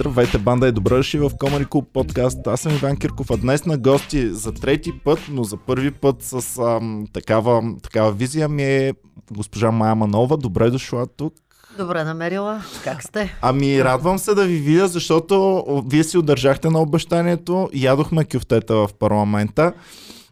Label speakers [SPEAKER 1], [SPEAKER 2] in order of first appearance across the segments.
[SPEAKER 1] Здравейте, банда и добре дошли в Комари Клуб подкаст. Аз съм Иван Кирков, а днес на гости за трети път, но за първи път с ам, такава, такава визия ми е госпожа Майя Манова. Добре дошла тук.
[SPEAKER 2] Добре намерила. Как сте?
[SPEAKER 1] Ами, радвам се да ви видя, защото вие си удържахте на обещанието. Ядохме кюфтета в парламента.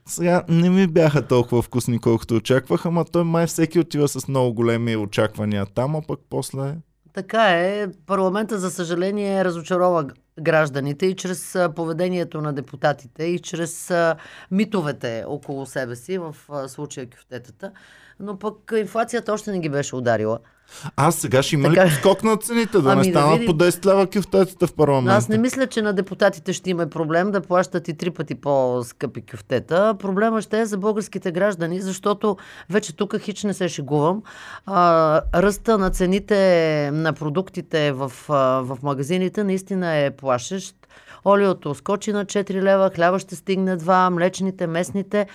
[SPEAKER 1] Сега не ми бяха толкова вкусни, колкото очаквах, ама той май всеки отива с много големи очаквания там, а пък после...
[SPEAKER 2] Така е. Парламента, за съжаление, разочарова гражданите и чрез поведението на депутатите, и чрез митовете около себе си, в случая кюфтетата. Но пък инфлацията още не ги беше ударила.
[SPEAKER 1] А, сега ще има
[SPEAKER 2] Така-
[SPEAKER 1] ли скок на цените? Да
[SPEAKER 2] Ами
[SPEAKER 1] не
[SPEAKER 2] да
[SPEAKER 1] станат
[SPEAKER 2] видим.
[SPEAKER 1] по 10 лева кюфтетата в парламента?
[SPEAKER 2] Аз не мисля, че на депутатите ще има проблем да плащат и три пъти по-скъпи кюфтета. Проблема ще е за българските граждани, защото вече тук хич не се шегувам. А, ръста на цените на продуктите в, в магазините наистина е плашещ. Олиото скочи на 4 лева, хляба ще стигне 2, млечните, местните.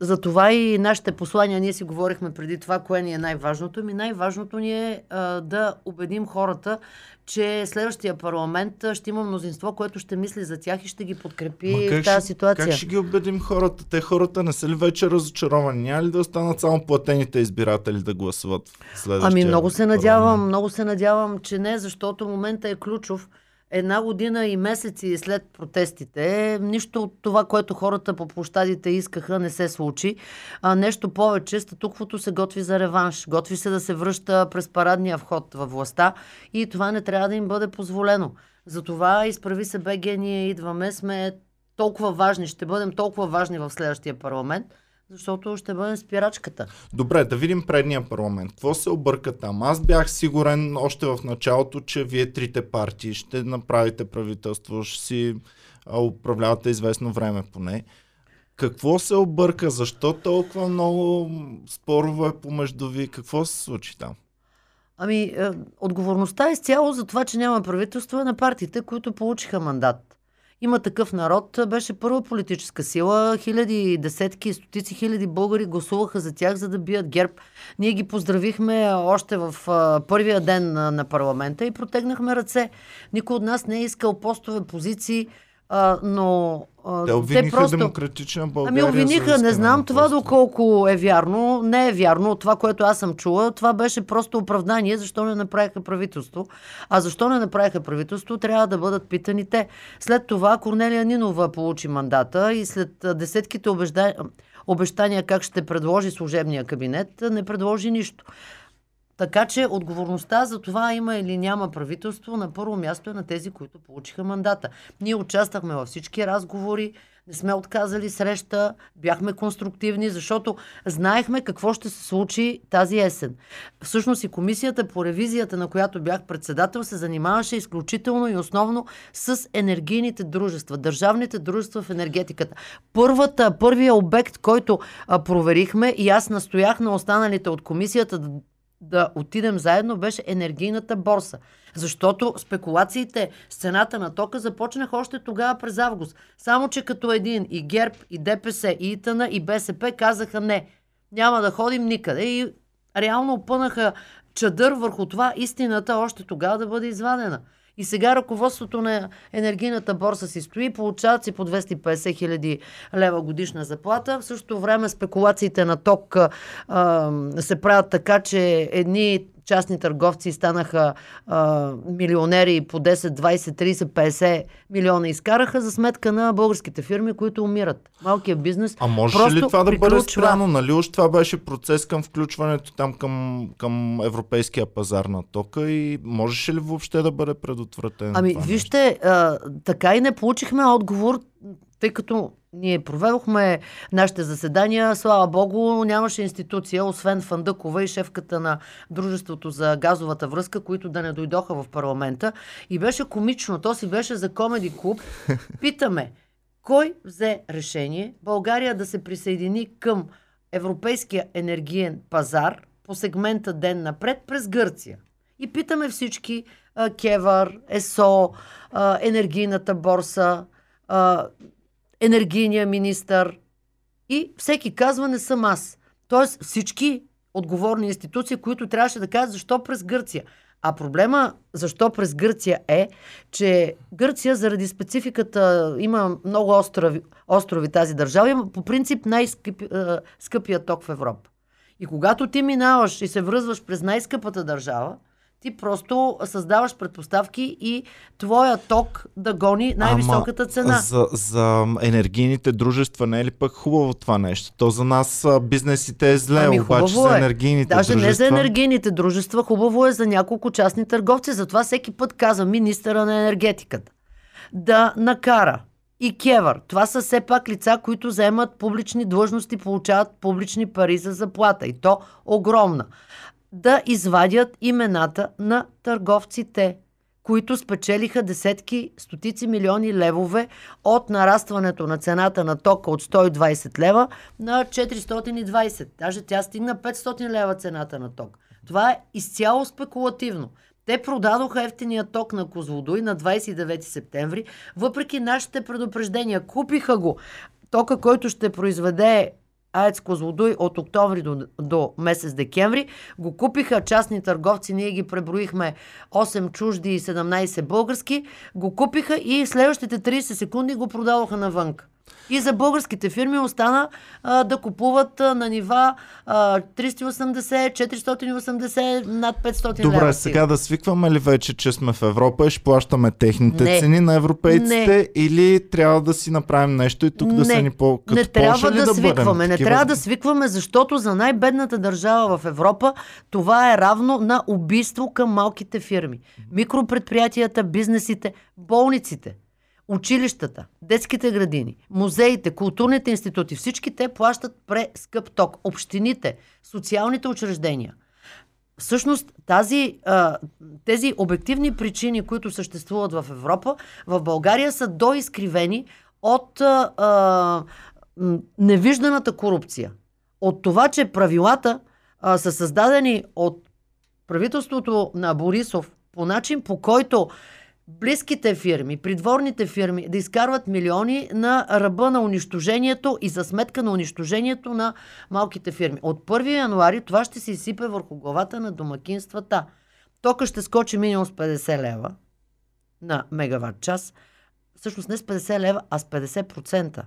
[SPEAKER 2] За това и нашите послания, ние си говорихме преди това, кое ни е най-важното. Ми най-важното ни е да убедим хората, че следващия парламент ще има мнозинство, което ще мисли за тях и ще ги подкрепи в тази ситуация.
[SPEAKER 1] Как ще ги убедим хората? Те хората не са ли вече разочаровани? Няма ли да останат само платените избиратели да гласуват
[SPEAKER 2] Ами много се надявам,
[SPEAKER 1] парламент?
[SPEAKER 2] много се надявам, че не, защото момента е ключов. Една година и месеци след протестите, нищо от това, което хората по площадите искаха, не се случи. А нещо повече, статуквото се готви за реванш. Готви се да се връща през парадния вход във властта и това не трябва да им бъде позволено. Затова изправи се БГ, ние идваме, сме толкова важни, ще бъдем толкова важни в следващия парламент, защото ще бъдем спирачката.
[SPEAKER 1] Добре, да видим предния парламент. Какво се обърка там? Аз бях сигурен още в началото, че вие трите партии ще направите правителство, ще си управлявате известно време поне. Какво се обърка? Защо толкова много спорове помежду ви? Какво се случи там?
[SPEAKER 2] Ами, е, отговорността е изцяло за това, че няма правителство на партиите, които получиха мандат. Има такъв народ, беше първа политическа сила, хиляди, десетки, стотици хиляди българи гласуваха за тях, за да бият ГЕРБ. Ние ги поздравихме още в първия ден на парламента и протегнахме ръце. Никой от нас не е искал постове, позиции, а, но а,
[SPEAKER 1] Те обвиниха
[SPEAKER 2] просто...
[SPEAKER 1] демократична България.
[SPEAKER 2] Ами обвиниха, не знам
[SPEAKER 1] на
[SPEAKER 2] това доколко е вярно. Не е вярно. Това, което аз съм чула, това беше просто оправдание, защо не направиха правителство. А защо не направиха правителство, трябва да бъдат питани те. След това Корнелия Нинова получи мандата и след десетките обежда... обещания как ще предложи служебния кабинет, не предложи нищо. Така че отговорността за това има или няма правителство на първо място е на тези, които получиха мандата. Ние участвахме във всички разговори, не сме отказали среща, бяхме конструктивни, защото знаехме какво ще се случи тази есен. Всъщност и комисията по ревизията, на която бях председател, се занимаваше изключително и основно с енергийните дружества, държавните дружества в енергетиката. Първата, първия обект, който проверихме и аз настоях на останалите от комисията да да отидем заедно, беше енергийната борса. Защото спекулациите с цената на тока започнаха още тогава през август. Само, че като един и ГЕРБ, и ДПС, и ИТН, и БСП казаха не. Няма да ходим никъде. И реално опънаха чадър върху това истината още тогава да бъде извадена. И сега ръководството на енергийната борса си стои, получават си по 250 хиляди лева годишна заплата. В същото време спекулациите на ток а, се правят така, че едни частни търговци станаха а, милионери по 10, 20, 30, 50 милиона изкараха за сметка на българските фирми, които умират. Малкият бизнес
[SPEAKER 1] А може
[SPEAKER 2] просто
[SPEAKER 1] ли това да бъде спряно? Нали уж това беше процес към включването там към, към европейския пазар на тока и можеше ли въобще да бъде предотвратено?
[SPEAKER 2] Ами, вижте, а, така и не получихме отговор, тъй като ние проведохме нашите заседания. Слава Богу, нямаше институция, освен Фандъкова и шефката на Дружеството за газовата връзка, които да не дойдоха в парламента. И беше комично. То си беше за комеди клуб. Питаме, кой взе решение България да се присъедини към Европейския енергиен пазар по сегмента Ден напред през Гърция? И питаме всички Кевър, ЕСО, енергийната борса, енергийния министър и всеки казва не съм аз. Тоест всички отговорни институции, които трябваше да кажат защо през Гърция. А проблема защо през Гърция е, че Гърция заради спецификата има много острови, острови тази държава, има по принцип най-скъпия ток в Европа. И когато ти минаваш и се връзваш през най-скъпата държава, ти просто създаваш предпоставки и твоя ток да гони най-високата цена.
[SPEAKER 1] За, за енергийните дружества не е ли пък хубаво това нещо? То за нас бизнесите е зле, ами, обаче за е. енергийните
[SPEAKER 2] Даже
[SPEAKER 1] дружества...
[SPEAKER 2] не за енергийните дружества, хубаво е за няколко частни търговци. Затова всеки път каза министъра на енергетиката да накара и Кевър. Това са все пак лица, които заемат публични длъжности, получават публични пари за заплата. И то огромна да извадят имената на търговците, които спечелиха десетки, стотици милиони левове от нарастването на цената на тока от 120 лева на 420. Даже тя стигна 500 лева цената на ток. Това е изцяло спекулативно. Те продадоха ефтиния ток на Козлодой на 29 септември, въпреки нашите предупреждения. Купиха го. Тока, който ще произведе АЕЦ Козлодуй от октомври до, до месец декември. Го купиха частни търговци, ние ги преброихме 8 чужди и 17 български. Го купиха и следващите 30 секунди го продаваха навънка. И за българските фирми остана а, да купуват а, на нива а, 380, 480, над 500
[SPEAKER 1] Добре,
[SPEAKER 2] лева.
[SPEAKER 1] сега да свикваме ли вече, че сме в Европа и ще плащаме техните не. цени на европейците не. или трябва да си направим нещо и тук не. да са ни по като
[SPEAKER 2] Не трябва
[SPEAKER 1] да,
[SPEAKER 2] да свикваме, не трябва да свикваме, защото за най-бедната държава в Европа това е равно на убийство към малките фирми. Микропредприятията, бизнесите, болниците училищата, детските градини, музеите, културните институти, всички те плащат прескъп ток. Общините, социалните учреждения. Всъщност тази, тези обективни причини, които съществуват в Европа, в България са доизкривени от невижданата корупция. От това, че правилата са създадени от правителството на Борисов по начин, по който близките фирми, придворните фирми да изкарват милиони на ръба на унищожението и за сметка на унищожението на малките фирми. От 1 януари това ще се изсипе върху главата на домакинствата. Тока ще скочи минимум с 50 лева на мегаватт час. Всъщност не с 50 лева, а с 50%.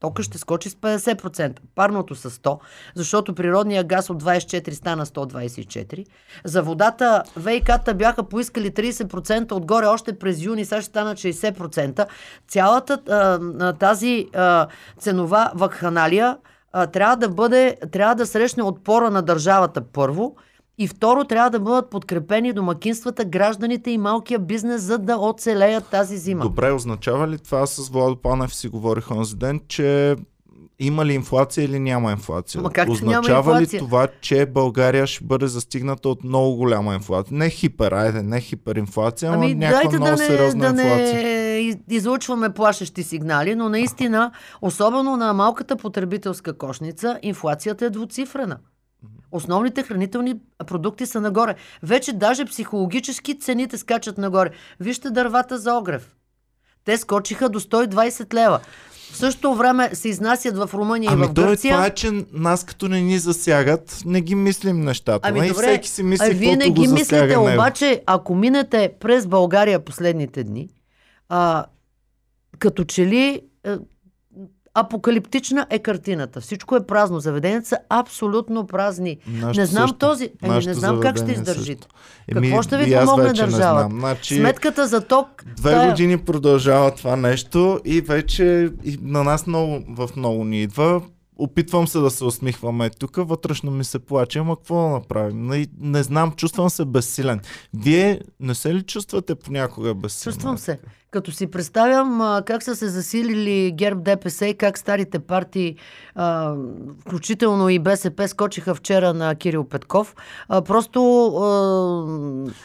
[SPEAKER 2] Тока ще скочи с 50%, парното с 100, защото природния газ от 24 стана 124. За водата ВИК-та бяха поискали 30% отгоре още през юни, сега ще стана 60%. Цялата а, тази а, ценова вакханалия а, трябва да бъде, трябва да срещне отпора на държавата първо – и второ, трябва да бъдат подкрепени домакинствата, гражданите и малкия бизнес, за да оцелеят тази зима.
[SPEAKER 1] Добре, означава ли това с Владо Панев си говорих онзи ден, че има ли инфлация или няма инфлация?
[SPEAKER 2] Ма как,
[SPEAKER 1] Означава
[SPEAKER 2] няма
[SPEAKER 1] инфлация? ли това, че България ще бъде застигната от много голяма инфлация? Не хипер, айде, не хиперинфлация, ами, но някаква много
[SPEAKER 2] да не,
[SPEAKER 1] сериозна
[SPEAKER 2] да
[SPEAKER 1] инфлация.
[SPEAKER 2] Не излучваме плашещи сигнали, но наистина, особено на малката потребителска кошница, инфлацията е двуцифрена. Основните хранителни продукти са нагоре. Вече даже психологически цените скачат нагоре. Вижте дървата за огрев. Те скочиха до 120 лева. В същото време се изнасят в Румъния
[SPEAKER 1] ами
[SPEAKER 2] и в Гърция.
[SPEAKER 1] Ами това е, че нас като не ни засягат, не ги мислим нещата. Ами, добре, всеки си мисли, а
[SPEAKER 2] вие не
[SPEAKER 1] ги
[SPEAKER 2] мислите,
[SPEAKER 1] него.
[SPEAKER 2] обаче ако минете през България последните дни, а, като че ли е, апокалиптична е картината. Всичко е празно. Заведенията са абсолютно празни.
[SPEAKER 1] Нашето
[SPEAKER 2] не знам
[SPEAKER 1] също.
[SPEAKER 2] този. Еми, не знам как ще издържите.
[SPEAKER 1] Еми,
[SPEAKER 2] Какво ще ви помогне държавата?
[SPEAKER 1] Значи,
[SPEAKER 2] Сметката за ток.
[SPEAKER 1] Две тая... години продължава това нещо и вече и на нас много, в много ни идва. Опитвам се да се усмихваме тук, вътрешно ми се плаче, ама какво да направим? Не, не знам, чувствам се безсилен. Вие не се ли чувствате понякога безсилен?
[SPEAKER 2] Чувствам се. Като си представям а, как са се засилили ГЕРБ ДПС и как старите партии, а, включително и БСП, скочиха вчера на Кирил Петков, а, просто а,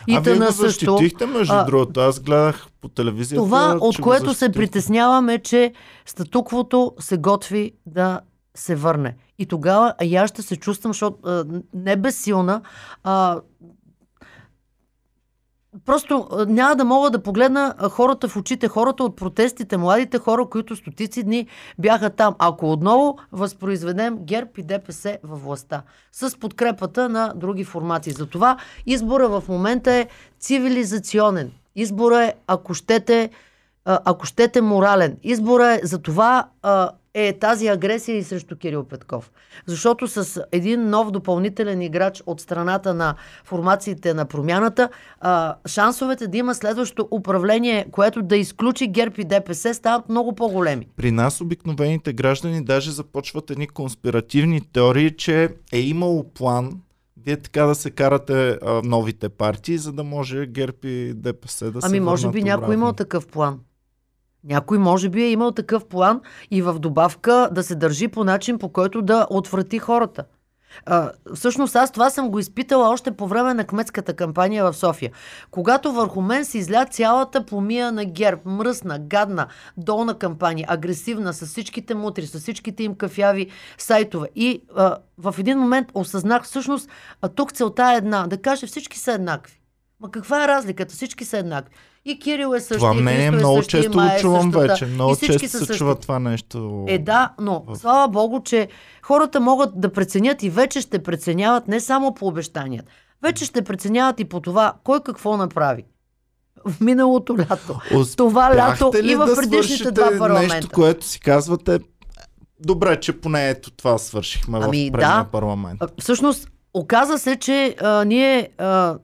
[SPEAKER 1] и а вие го защитихте, между а, другото. Аз гледах по телевизията.
[SPEAKER 2] Това, от което се притеснявам е, че статуквото се готви да се върне. И тогава и аз ще се чувствам, защото а, не безсилна, а просто няма да мога да погледна хората в очите, хората от протестите, младите хора, които стотици дни бяха там. Ако отново възпроизведем ГЕРБ и ДПС във властта, с подкрепата на други формации. Затова избора в момента е цивилизационен. Избора е, ако щете, ако щете морален. Избора е за това е тази агресия и срещу Кирил Петков. Защото с един нов допълнителен играч от страната на формациите на промяната, а, шансовете да има следващо управление, което да изключи ГЕРБ и ДПС, стават много по-големи.
[SPEAKER 1] При нас обикновените граждани даже започват едни конспиративни теории, че е имало план вие така да се карате а, новите партии, за да може ГЕРБ и ДПС да се
[SPEAKER 2] Ами може би някой имал такъв план. Някой може би е имал такъв план и в добавка да се държи по начин, по който да отврати хората. А, всъщност аз това съм го изпитала още по време на кметската кампания в София. Когато върху мен се изля цялата пломия на ГЕРБ, мръсна, гадна, долна кампания, агресивна, с всичките мутри, с всичките им кафяви сайтове. И а, в един момент осъзнах всъщност, а тук целта е една, да каже всички са еднакви. Ма каква е разликата? Всички са еднакви. И Кирил е същия,
[SPEAKER 1] Това мнение
[SPEAKER 2] е
[SPEAKER 1] много
[SPEAKER 2] същия,
[SPEAKER 1] често го
[SPEAKER 2] е
[SPEAKER 1] чувам
[SPEAKER 2] същата.
[SPEAKER 1] вече. Много често се
[SPEAKER 2] същите.
[SPEAKER 1] чува това нещо.
[SPEAKER 2] Е, да, но
[SPEAKER 1] в-
[SPEAKER 2] слава Богу, че хората могат да преценят и вече ще преценяват не само по обещанията. Вече ще преценяват и по това кой какво направи. В миналото лято. Това лято
[SPEAKER 1] Успяхте
[SPEAKER 2] и в предишните два парламента.
[SPEAKER 1] Нещо, което си казвате, добре, че поне ето това свършихме
[SPEAKER 2] Ами,
[SPEAKER 1] в предния
[SPEAKER 2] да.
[SPEAKER 1] парламент.
[SPEAKER 2] Всъщност, оказа се, че а, ние а,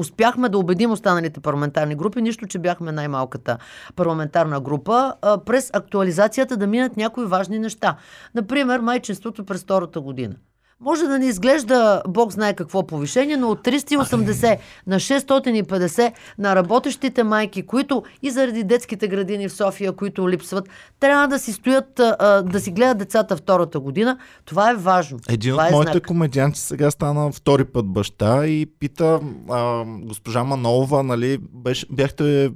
[SPEAKER 2] успяхме да убедим останалите парламентарни групи, нищо, че бяхме най-малката парламентарна група, през актуализацията да минат някои важни неща. Например, майчинството през втората година. Може да не изглежда Бог знае какво повишение, но от 380 на 650 на работещите майки, които и заради детските градини в София, които липсват, трябва да си стоят, да си гледат децата втората година. Това е важно.
[SPEAKER 1] Един
[SPEAKER 2] Това
[SPEAKER 1] от
[SPEAKER 2] е
[SPEAKER 1] моите
[SPEAKER 2] знак.
[SPEAKER 1] комедианти сега стана втори път баща и пита а, госпожа Манолова, нали, беше, бяхте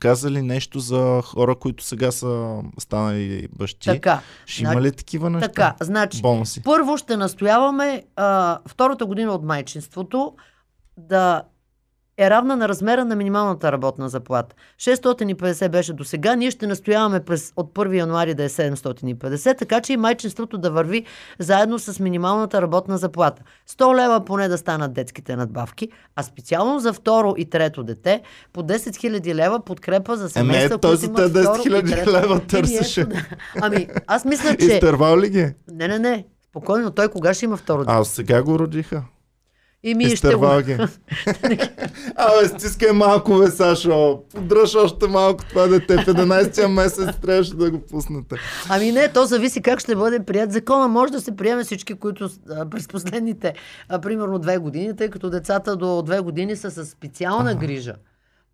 [SPEAKER 1] казали нещо за хора, които сега са станали бащи.
[SPEAKER 2] Така.
[SPEAKER 1] Ще има ли такива неща?
[SPEAKER 2] Така, значи,
[SPEAKER 1] Бонуси.
[SPEAKER 2] първо ще настояваме а, втората година от майчинството да е равна на размера на минималната работна заплата. 650 беше до сега, ние ще настояваме през, от 1 януари да е 750, така че и майчинството да върви заедно с минималната работна заплата. 100 лева поне да станат детските надбавки, а специално за второ и трето дете по 10 000 лева подкрепа за
[SPEAKER 1] Еме,
[SPEAKER 2] семейства,
[SPEAKER 1] той
[SPEAKER 2] които имат
[SPEAKER 1] те 10
[SPEAKER 2] второ и
[SPEAKER 1] 000
[SPEAKER 2] трето.
[SPEAKER 1] лева търсеше.
[SPEAKER 2] Ами, аз мисля, че...
[SPEAKER 1] Изтървал ли ги?
[SPEAKER 2] Не, не, не. Спокойно, той кога ще има второ дете?
[SPEAKER 1] А сега го родиха.
[SPEAKER 2] И ми ще
[SPEAKER 1] ги. Абе, стискай малко, бе, Сашо. Подръж още малко това дете. В 11-я месец трябваше да го пуснете.
[SPEAKER 2] Ами не, то зависи как ще бъде прият закона. Може да се приеме всички, които а, през последните, а, примерно две години, тъй като децата до две години са с специална грижа.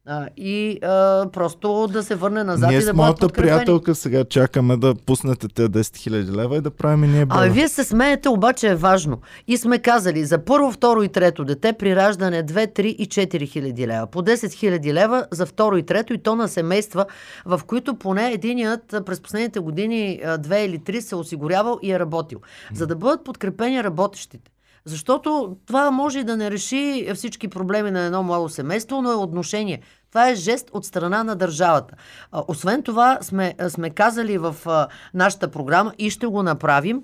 [SPEAKER 2] А, и а, просто да се върне назад
[SPEAKER 1] ние
[SPEAKER 2] и да бъдат
[SPEAKER 1] моята приятелка сега чакаме да пуснете те 10 000 лева и да правим ние
[SPEAKER 2] Абе,
[SPEAKER 1] бебе.
[SPEAKER 2] вие се смеете, обаче е важно. И сме казали, за първо, второ и трето дете при раждане 2, 3 и 4 хиляди лева. По 10 хиляди лева за второ и трето и то на семейства, в които поне единият а, през последните години а, две или три се осигурявал и е работил. За да бъдат подкрепени работещите. Защото това може и да не реши всички проблеми на едно младо семейство, но е отношение. Това е жест от страна на държавата. Освен това, сме, сме казали в нашата програма и ще го направим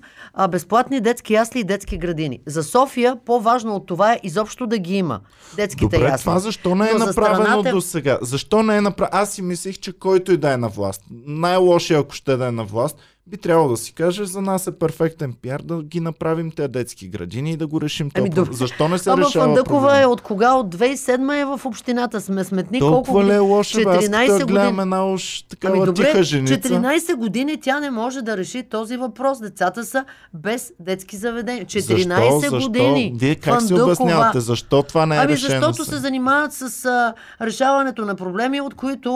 [SPEAKER 2] безплатни детски ясли и детски градини. За София по-важно от това е изобщо да ги има. Детските
[SPEAKER 1] Добре,
[SPEAKER 2] ясли.
[SPEAKER 1] това защо не е
[SPEAKER 2] Но
[SPEAKER 1] направено
[SPEAKER 2] страната-
[SPEAKER 1] до сега? Защо не е направено? Аз си мислих, че който и да е на власт, най-лошия, ако ще да е на власт, би трябвало да си каже, за нас е перфектен пиар да ги направим тези детски градини и да го решим
[SPEAKER 2] Ами,
[SPEAKER 1] проблем. Защо не се
[SPEAKER 2] Ама
[SPEAKER 1] решава
[SPEAKER 2] Фандъкова
[SPEAKER 1] проблема?
[SPEAKER 2] е от кога? От 2007 е в общината. Сме сметни колко
[SPEAKER 1] Толкова ли е лошо, бе? Аз
[SPEAKER 2] 14
[SPEAKER 1] като я гледам
[SPEAKER 2] години.
[SPEAKER 1] една уж такава
[SPEAKER 2] Ами добре,
[SPEAKER 1] тиха женица.
[SPEAKER 2] 14 години тя не може да реши този въпрос. Децата са без детски заведения. 14
[SPEAKER 1] защо? Защо?
[SPEAKER 2] години.
[SPEAKER 1] Вие как си
[SPEAKER 2] Фандъкова.
[SPEAKER 1] обяснявате? Защо това не е
[SPEAKER 2] Ами
[SPEAKER 1] решено?
[SPEAKER 2] защото се занимават с а, решаването на проблеми, от които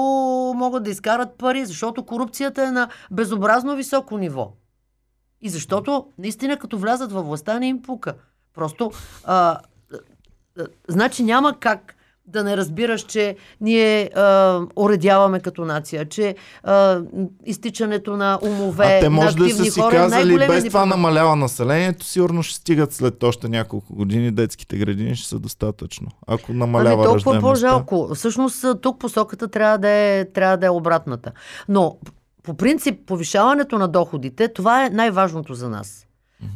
[SPEAKER 2] могат да изкарат пари, защото корупцията е на безобразно високо ниво. И защото, наистина, като влязат във властта, не им пука. Просто, а, а, а, значи няма как да не разбираш, че ние а, уредяваме като нация, че а, изтичането на умове,
[SPEAKER 1] А те
[SPEAKER 2] на
[SPEAKER 1] може да
[SPEAKER 2] активни
[SPEAKER 1] са си
[SPEAKER 2] хора, е
[SPEAKER 1] казали, без това намалява населението, сигурно ще стигат след още няколко години, детските градини ще са достатъчно. Ако намалява
[SPEAKER 2] Ами толкова по-жалко. Всъщност тук посоката трябва да, е, трябва да е обратната. Но по принцип повишаването на доходите, това е най-важното за нас.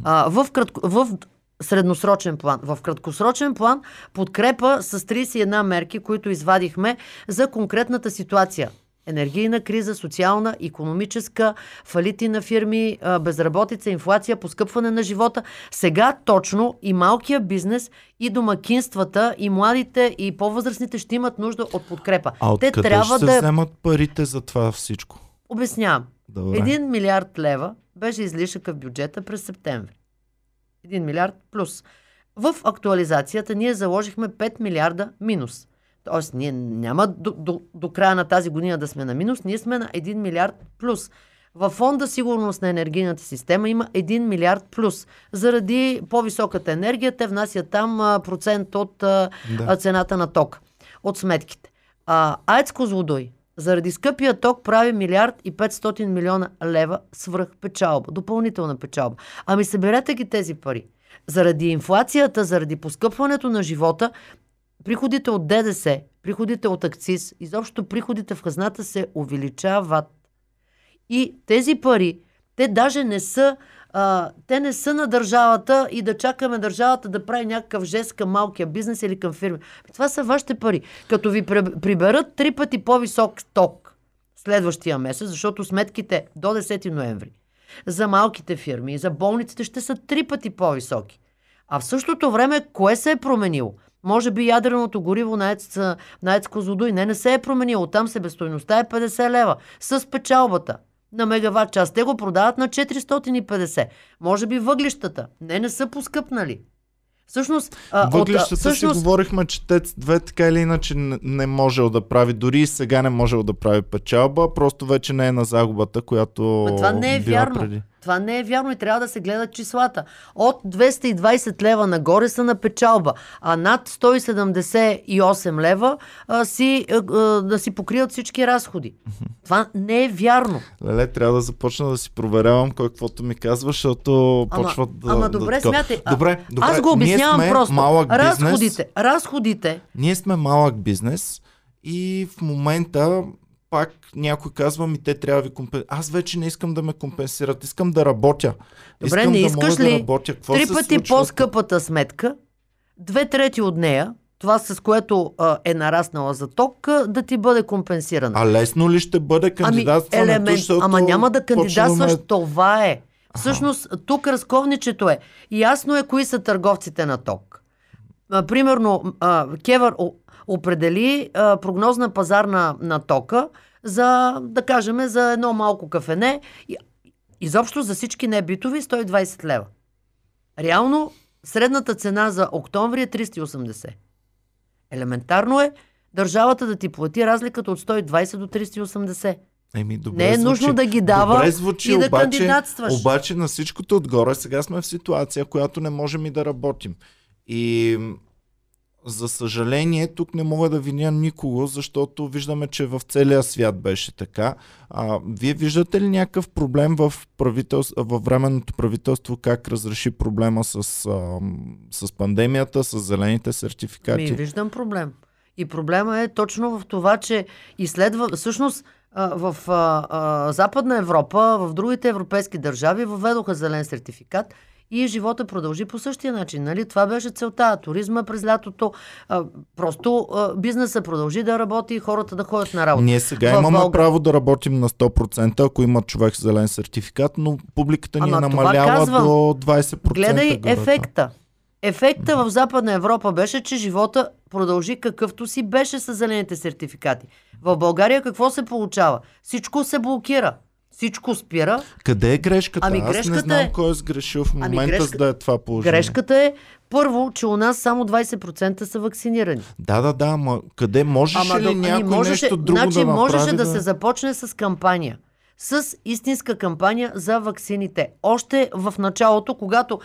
[SPEAKER 2] А, в, кратко, в средносрочен план. В краткосрочен план подкрепа с 31 мерки, които извадихме за конкретната ситуация. Енергийна криза, социална, економическа, фалити на фирми, безработица, инфлация, поскъпване на живота. Сега точно и малкия бизнес, и домакинствата, и младите, и по-възрастните ще имат нужда от подкрепа.
[SPEAKER 1] А
[SPEAKER 2] Те
[SPEAKER 1] откъде
[SPEAKER 2] трябва
[SPEAKER 1] ще
[SPEAKER 2] да...
[SPEAKER 1] вземат парите за това всичко?
[SPEAKER 2] Обяснявам.
[SPEAKER 1] Добре.
[SPEAKER 2] Един милиард лева беше излишъка в бюджета през септември. Един милиард плюс. В актуализацията ние заложихме 5 милиарда минус. Тоест, ние няма до, до, до края на тази година да сме на минус, ние сме на 1 милиард плюс. Във фонда сигурност на енергийната система има 1 милиард плюс. Заради по-високата енергия те внасят там процент от
[SPEAKER 1] Да.
[SPEAKER 2] цената на ток, от сметките. А, АЕЦ Козлодой заради скъпия ток прави милиард и 500 милиона лева свръх печалба, допълнителна печалба. Ами съберете ги тези пари. Заради инфлацията, заради поскъпването на живота, приходите от ДДС, приходите от акциз, изобщо приходите в хазната се увеличават. И тези пари, те даже не са, а, те не са на държавата и да чакаме държавата да прави някакъв жест към малкия бизнес или към фирми. Това са вашите пари. Като ви приберат три пъти по-висок ток следващия месец, защото сметките до 10 ноември за малките фирми и за болниците ще са три пъти по-високи. А в същото време, кое се е променило? Може би ядреното гориво на ЕЦ, на ЕЦ Козлодуй не, не се е променило. Там себестойността е 50 лева. С печалбата на мегаватт час. Те го продават на 450. Може би въглищата. Не, не са поскъпнали. Всъщност, а,
[SPEAKER 1] Въглищата
[SPEAKER 2] от,
[SPEAKER 1] си
[SPEAKER 2] всъщност
[SPEAKER 1] говорихме, че ТЕЦ 2 така или иначе не, не можел да прави, дори и сега не можел да прави печалба, просто вече не е на загубата, която
[SPEAKER 2] Ма това не е
[SPEAKER 1] била
[SPEAKER 2] вярно.
[SPEAKER 1] преди.
[SPEAKER 2] Това не е вярно и трябва да се гледат числата. От 220 лева нагоре са на печалба, а над 178 лева а, си, а, да си покрият всички разходи. Това не е вярно.
[SPEAKER 1] Леле, трябва да започна да си проверявам кой каквото ми казва, защото
[SPEAKER 2] Ама,
[SPEAKER 1] почват да...
[SPEAKER 2] ама
[SPEAKER 1] да,
[SPEAKER 2] добре,
[SPEAKER 1] такова.
[SPEAKER 2] смятай.
[SPEAKER 1] Добре, добре.
[SPEAKER 2] Аз го обяснявам
[SPEAKER 1] ние сме
[SPEAKER 2] просто.
[SPEAKER 1] малък бизнес.
[SPEAKER 2] разходите, разходите
[SPEAKER 1] Ние сме малък бизнес и в момента пак някой казва ми, те трябва да ви компенсират. Аз вече не искам да ме компенсират, искам да работя.
[SPEAKER 2] Добре,
[SPEAKER 1] искам
[SPEAKER 2] не
[SPEAKER 1] да
[SPEAKER 2] искаш
[SPEAKER 1] мога
[SPEAKER 2] ли
[SPEAKER 1] да работя. Какво
[SPEAKER 2] три пъти по-скъпата сметка, две трети от нея, това с което а, е нараснала за ток, а, да ти бъде компенсирана.
[SPEAKER 1] А лесно ли ще бъде
[SPEAKER 2] Ами,
[SPEAKER 1] кандидатстването?
[SPEAKER 2] елемент,
[SPEAKER 1] защото
[SPEAKER 2] ама няма да
[SPEAKER 1] почваме-
[SPEAKER 2] кандидатстваш, това е. Всъщност, тук разковничето е. Ясно е кои са търговците на ток. А, примерно, а, Кевър определи а, прогнозна пазарна на тока за, да кажем, за едно малко кафене. Изобщо за всички небитови 120 лева. Реално, средната цена за октомври е 380. Елементарно е държавата да ти плати разликата от 120 до 380.
[SPEAKER 1] Еми, добре
[SPEAKER 2] Не е нужно
[SPEAKER 1] звучи.
[SPEAKER 2] да ги дава
[SPEAKER 1] добре звучи,
[SPEAKER 2] и да
[SPEAKER 1] обаче,
[SPEAKER 2] кандидатстваш.
[SPEAKER 1] Обаче на всичкото отгоре сега сме в ситуация, която не можем и да работим. И за съжаление, тук не мога да виня никого, защото виждаме, че в целия свят беше така. А, вие виждате ли някакъв проблем в правителство, във временното правителство, как разреши проблема с, а, с пандемията, с зелените сертификати?
[SPEAKER 2] Ми, виждам проблем. И проблема е точно в това, че изследва... Всъщност, в а, а, Западна Европа, в другите европейски държави въведоха зелен сертификат и живота продължи по същия начин. Нали? Това беше целта. Туризма през лятото. А, просто а, бизнеса продължи да работи и хората да ходят на работа.
[SPEAKER 1] Ние сега
[SPEAKER 2] В
[SPEAKER 1] имаме
[SPEAKER 2] Българ-
[SPEAKER 1] право да работим на 100%, ако има човек с зелен сертификат, но публиката ни
[SPEAKER 2] Ама това
[SPEAKER 1] намалява
[SPEAKER 2] казвам.
[SPEAKER 1] до 20%.
[SPEAKER 2] Гледай
[SPEAKER 1] горе-долу.
[SPEAKER 2] ефекта. Ефекта в Западна Европа беше, че живота продължи какъвто си беше с зелените сертификати. В България какво се получава? Всичко се блокира. Всичко спира.
[SPEAKER 1] Къде е грешката?
[SPEAKER 2] Ами
[SPEAKER 1] Аз не
[SPEAKER 2] грешката
[SPEAKER 1] знам
[SPEAKER 2] е-
[SPEAKER 1] кой е сгрешил в
[SPEAKER 2] Ами
[SPEAKER 1] момента,
[SPEAKER 2] грешка-
[SPEAKER 1] за да е това положение.
[SPEAKER 2] Грешката е първо, че у нас само 20% са вакцинирани.
[SPEAKER 1] Да, да, да, ама къде можеше ли
[SPEAKER 2] до- ами
[SPEAKER 1] някой нещо друго
[SPEAKER 2] значи
[SPEAKER 1] да направи?
[SPEAKER 2] можеше да,
[SPEAKER 1] да
[SPEAKER 2] се започне с кампания. с истинска кампания за ваксините. Още в началото, когато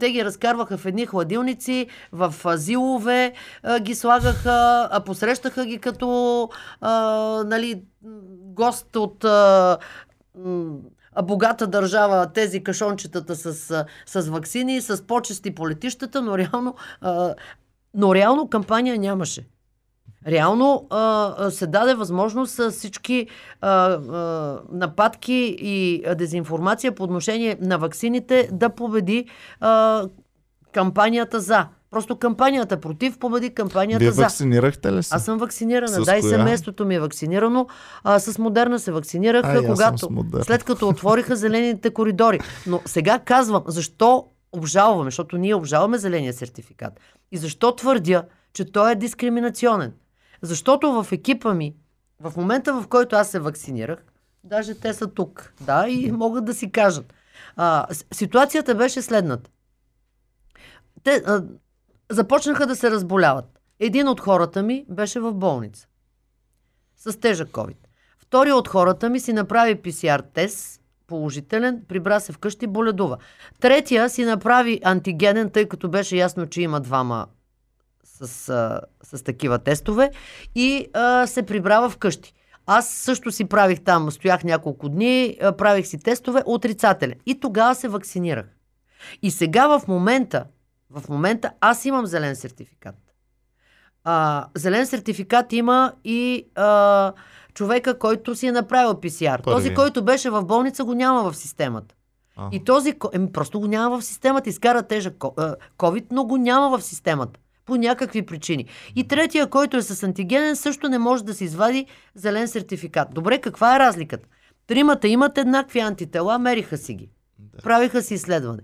[SPEAKER 2] те ги разкарваха в едни хладилници, в а, зилове а, ги слагаха, а посрещаха ги като а, нали, гост от а, богата държава, тези кашончетата с, с ваксини, с почести по летищата, но реално, но реално кампания нямаше. Реално а, се даде възможност с всички а, а, нападки и дезинформация по отношение на ваксините да победи а, кампанията за. Просто кампанията против победи кампанията
[SPEAKER 1] Вие
[SPEAKER 2] за.
[SPEAKER 1] вакцинирахте ли се?
[SPEAKER 2] Аз съм вакцинирана.
[SPEAKER 1] С
[SPEAKER 2] да, и семейството ми е вакцинирано. А, с Модерна се вакцинирах,
[SPEAKER 1] А,
[SPEAKER 2] когато, след като отвориха зелените коридори. Но сега казвам, защо обжалваме, защото ние обжалваме зеления сертификат. И защо твърдя, че той е дискриминационен. Защото в екипа ми, в момента в който аз се вакцинирах, даже те са тук, да, и могат да си кажат. А, ситуацията беше следната. Те а, започнаха да се разболяват. Един от хората ми беше в болница с тежък COVID. Втори от хората ми си направи PCR тест, положителен, прибра се вкъщи, боледува. Третия си направи антигенен, тъй като беше ясно, че има двама с, с такива тестове и а, се прибрава вкъщи. Аз също си правих там, стоях няколко дни, правих си тестове, отрицателен. И тогава се вакцинирах. И сега в момента, в момента аз имам зелен сертификат. А, зелен сертификат има и а, човека, който си е направил PCR. Този, който беше в болница, го няма в системата.
[SPEAKER 1] А.
[SPEAKER 2] И този, еми, просто го няма в системата. Изкара тежък COVID, но го няма в системата. По някакви причини. И третия, който е с антигенен, също не може да се извади зелен сертификат. Добре, каква е разликата? Тримата имат еднакви антитела, мериха си ги. Правиха си изследване.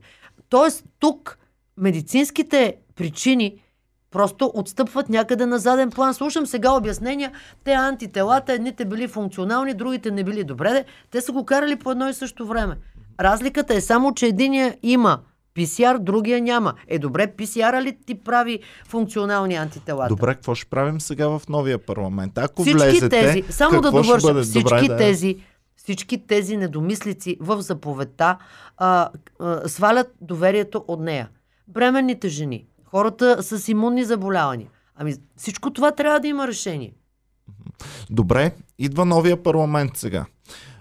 [SPEAKER 2] Тоест, тук медицинските причини просто отстъпват някъде на заден план. Слушам сега обяснения, те антителата, едните били функционални, другите не били добре. Де, те са го карали по едно и също време. Разликата е само, че единия има PCR, другия няма. Е добре, PCR ли ти прави функционални антителата?
[SPEAKER 1] Добре, какво ще правим сега в новия парламент? Ако
[SPEAKER 2] всички
[SPEAKER 1] влезете,
[SPEAKER 2] тези, само да довърша, всички
[SPEAKER 1] Добре, да.
[SPEAKER 2] тези, всички тези недомислици в заповедта а, а, свалят доверието от нея. Бременните жени, хората с имунни заболявания. Ами всичко това трябва да има решение.
[SPEAKER 1] Добре, идва новия парламент сега.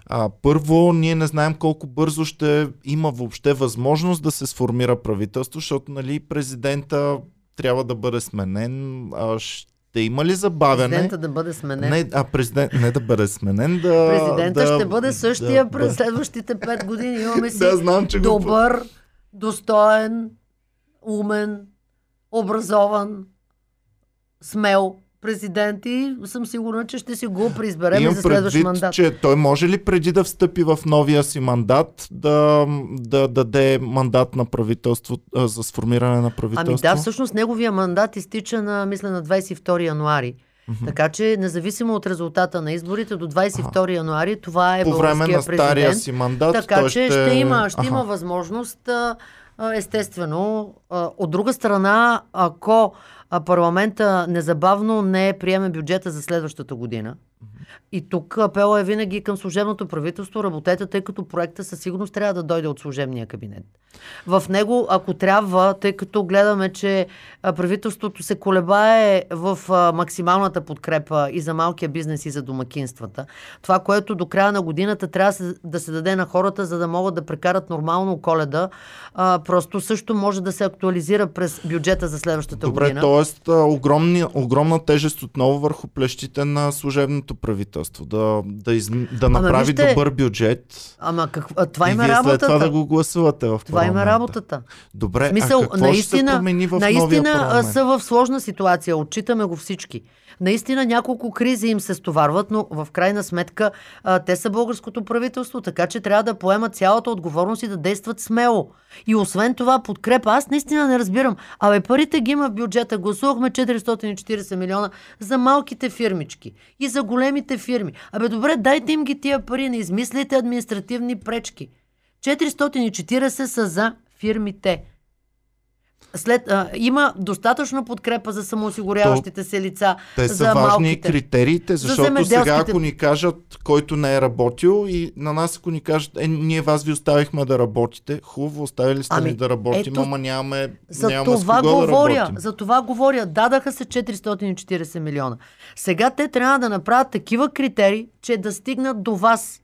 [SPEAKER 1] А, първо, ние не знаем колко бързо ще има въобще възможност да се сформира правителство, защото нали, президента трябва да бъде сменен. А, ще има ли забавяне?
[SPEAKER 2] Президента да бъде сменен.
[SPEAKER 1] Не, а президент, не да бъде сменен, да...
[SPEAKER 2] Президента
[SPEAKER 1] да,
[SPEAKER 2] ще бъде същия
[SPEAKER 1] да,
[SPEAKER 2] през следващите пет години. Имаме си
[SPEAKER 1] Да, знам, че го...
[SPEAKER 2] добър, достоен, умен, образован, смел президент и съм сигурна, че ще си го преизберем
[SPEAKER 1] Имам
[SPEAKER 2] за следващ
[SPEAKER 1] предвид,
[SPEAKER 2] мандат.
[SPEAKER 1] че той може ли преди да встъпи в новия си мандат да, да даде мандат на правителство а, за сформиране на правителство?
[SPEAKER 2] Ами да, всъщност неговия мандат изтича на, мисля, на 22 януари. Така че, независимо от резултата на изборите, до 22 януари това е
[SPEAKER 1] По време на стария
[SPEAKER 2] президент.
[SPEAKER 1] си мандат
[SPEAKER 2] Така че
[SPEAKER 1] ще...
[SPEAKER 2] ще има, ще
[SPEAKER 1] Аха.
[SPEAKER 2] има възможност, а, а, естествено. От друга страна, ако парламента незабавно не приеме бюджета за следващата година, и тук апела е винаги към служебното правителство, работете, тъй като проекта със сигурност трябва да дойде от служебния кабинет. В него, ако трябва, тъй като гледаме, че правителството се колебае в максималната подкрепа и за малкия бизнес и за домакинствата, това, което до края на годината трябва да се, да се даде на хората, за да могат да прекарат нормално коледа, просто също може да се актуализира през бюджета за следващата
[SPEAKER 1] Добре,
[SPEAKER 2] година.
[SPEAKER 1] т.е. огромни, огромна тежест отново върху плещите на служебното правителство. Да, да, из, да направи
[SPEAKER 2] вижте,
[SPEAKER 1] добър бюджет.
[SPEAKER 2] Ама какво, това
[SPEAKER 1] и
[SPEAKER 2] има
[SPEAKER 1] вие след
[SPEAKER 2] работата.
[SPEAKER 1] това да го гласувате в
[SPEAKER 2] Това има
[SPEAKER 1] парламента.
[SPEAKER 2] работата.
[SPEAKER 1] Добре,
[SPEAKER 2] В смисъл,
[SPEAKER 1] а какво ще се
[SPEAKER 2] наистина,
[SPEAKER 1] промени в новия
[SPEAKER 2] наистина а,
[SPEAKER 1] парламент?
[SPEAKER 2] са в сложна ситуация. Отчитаме го всички. Наистина няколко кризи им се стоварват, но в крайна сметка а, те са българското правителство, така че трябва да поемат цялата отговорност и да действат смело. И освен това подкрепа. Аз наистина не разбирам. Абе парите ги има в бюджета. Гласувахме 440 милиона за малките фирмички и за големите фирми. Абе добре, дайте им ги тия пари, не измисляйте административни пречки. 440 са за фирмите. След, а, има достатъчно подкрепа за самоосигуряващите се лица,
[SPEAKER 1] Те са
[SPEAKER 2] за
[SPEAKER 1] важни
[SPEAKER 2] малките.
[SPEAKER 1] критериите, защото сега
[SPEAKER 2] земеделските-
[SPEAKER 1] ако ни кажат, който не е работил и на нас ако ни кажат, е, ние вас ви оставихме да работите, хубаво, оставили сте
[SPEAKER 2] Ами,
[SPEAKER 1] ни да работим,
[SPEAKER 2] ето,
[SPEAKER 1] ама нямаме,
[SPEAKER 2] За
[SPEAKER 1] нямаме с
[SPEAKER 2] това
[SPEAKER 1] кого да
[SPEAKER 2] говоря.
[SPEAKER 1] работим.
[SPEAKER 2] за това говоря. Дадаха се 440 милиона. Сега те трябва да направят такива критерии, че да стигнат до вас.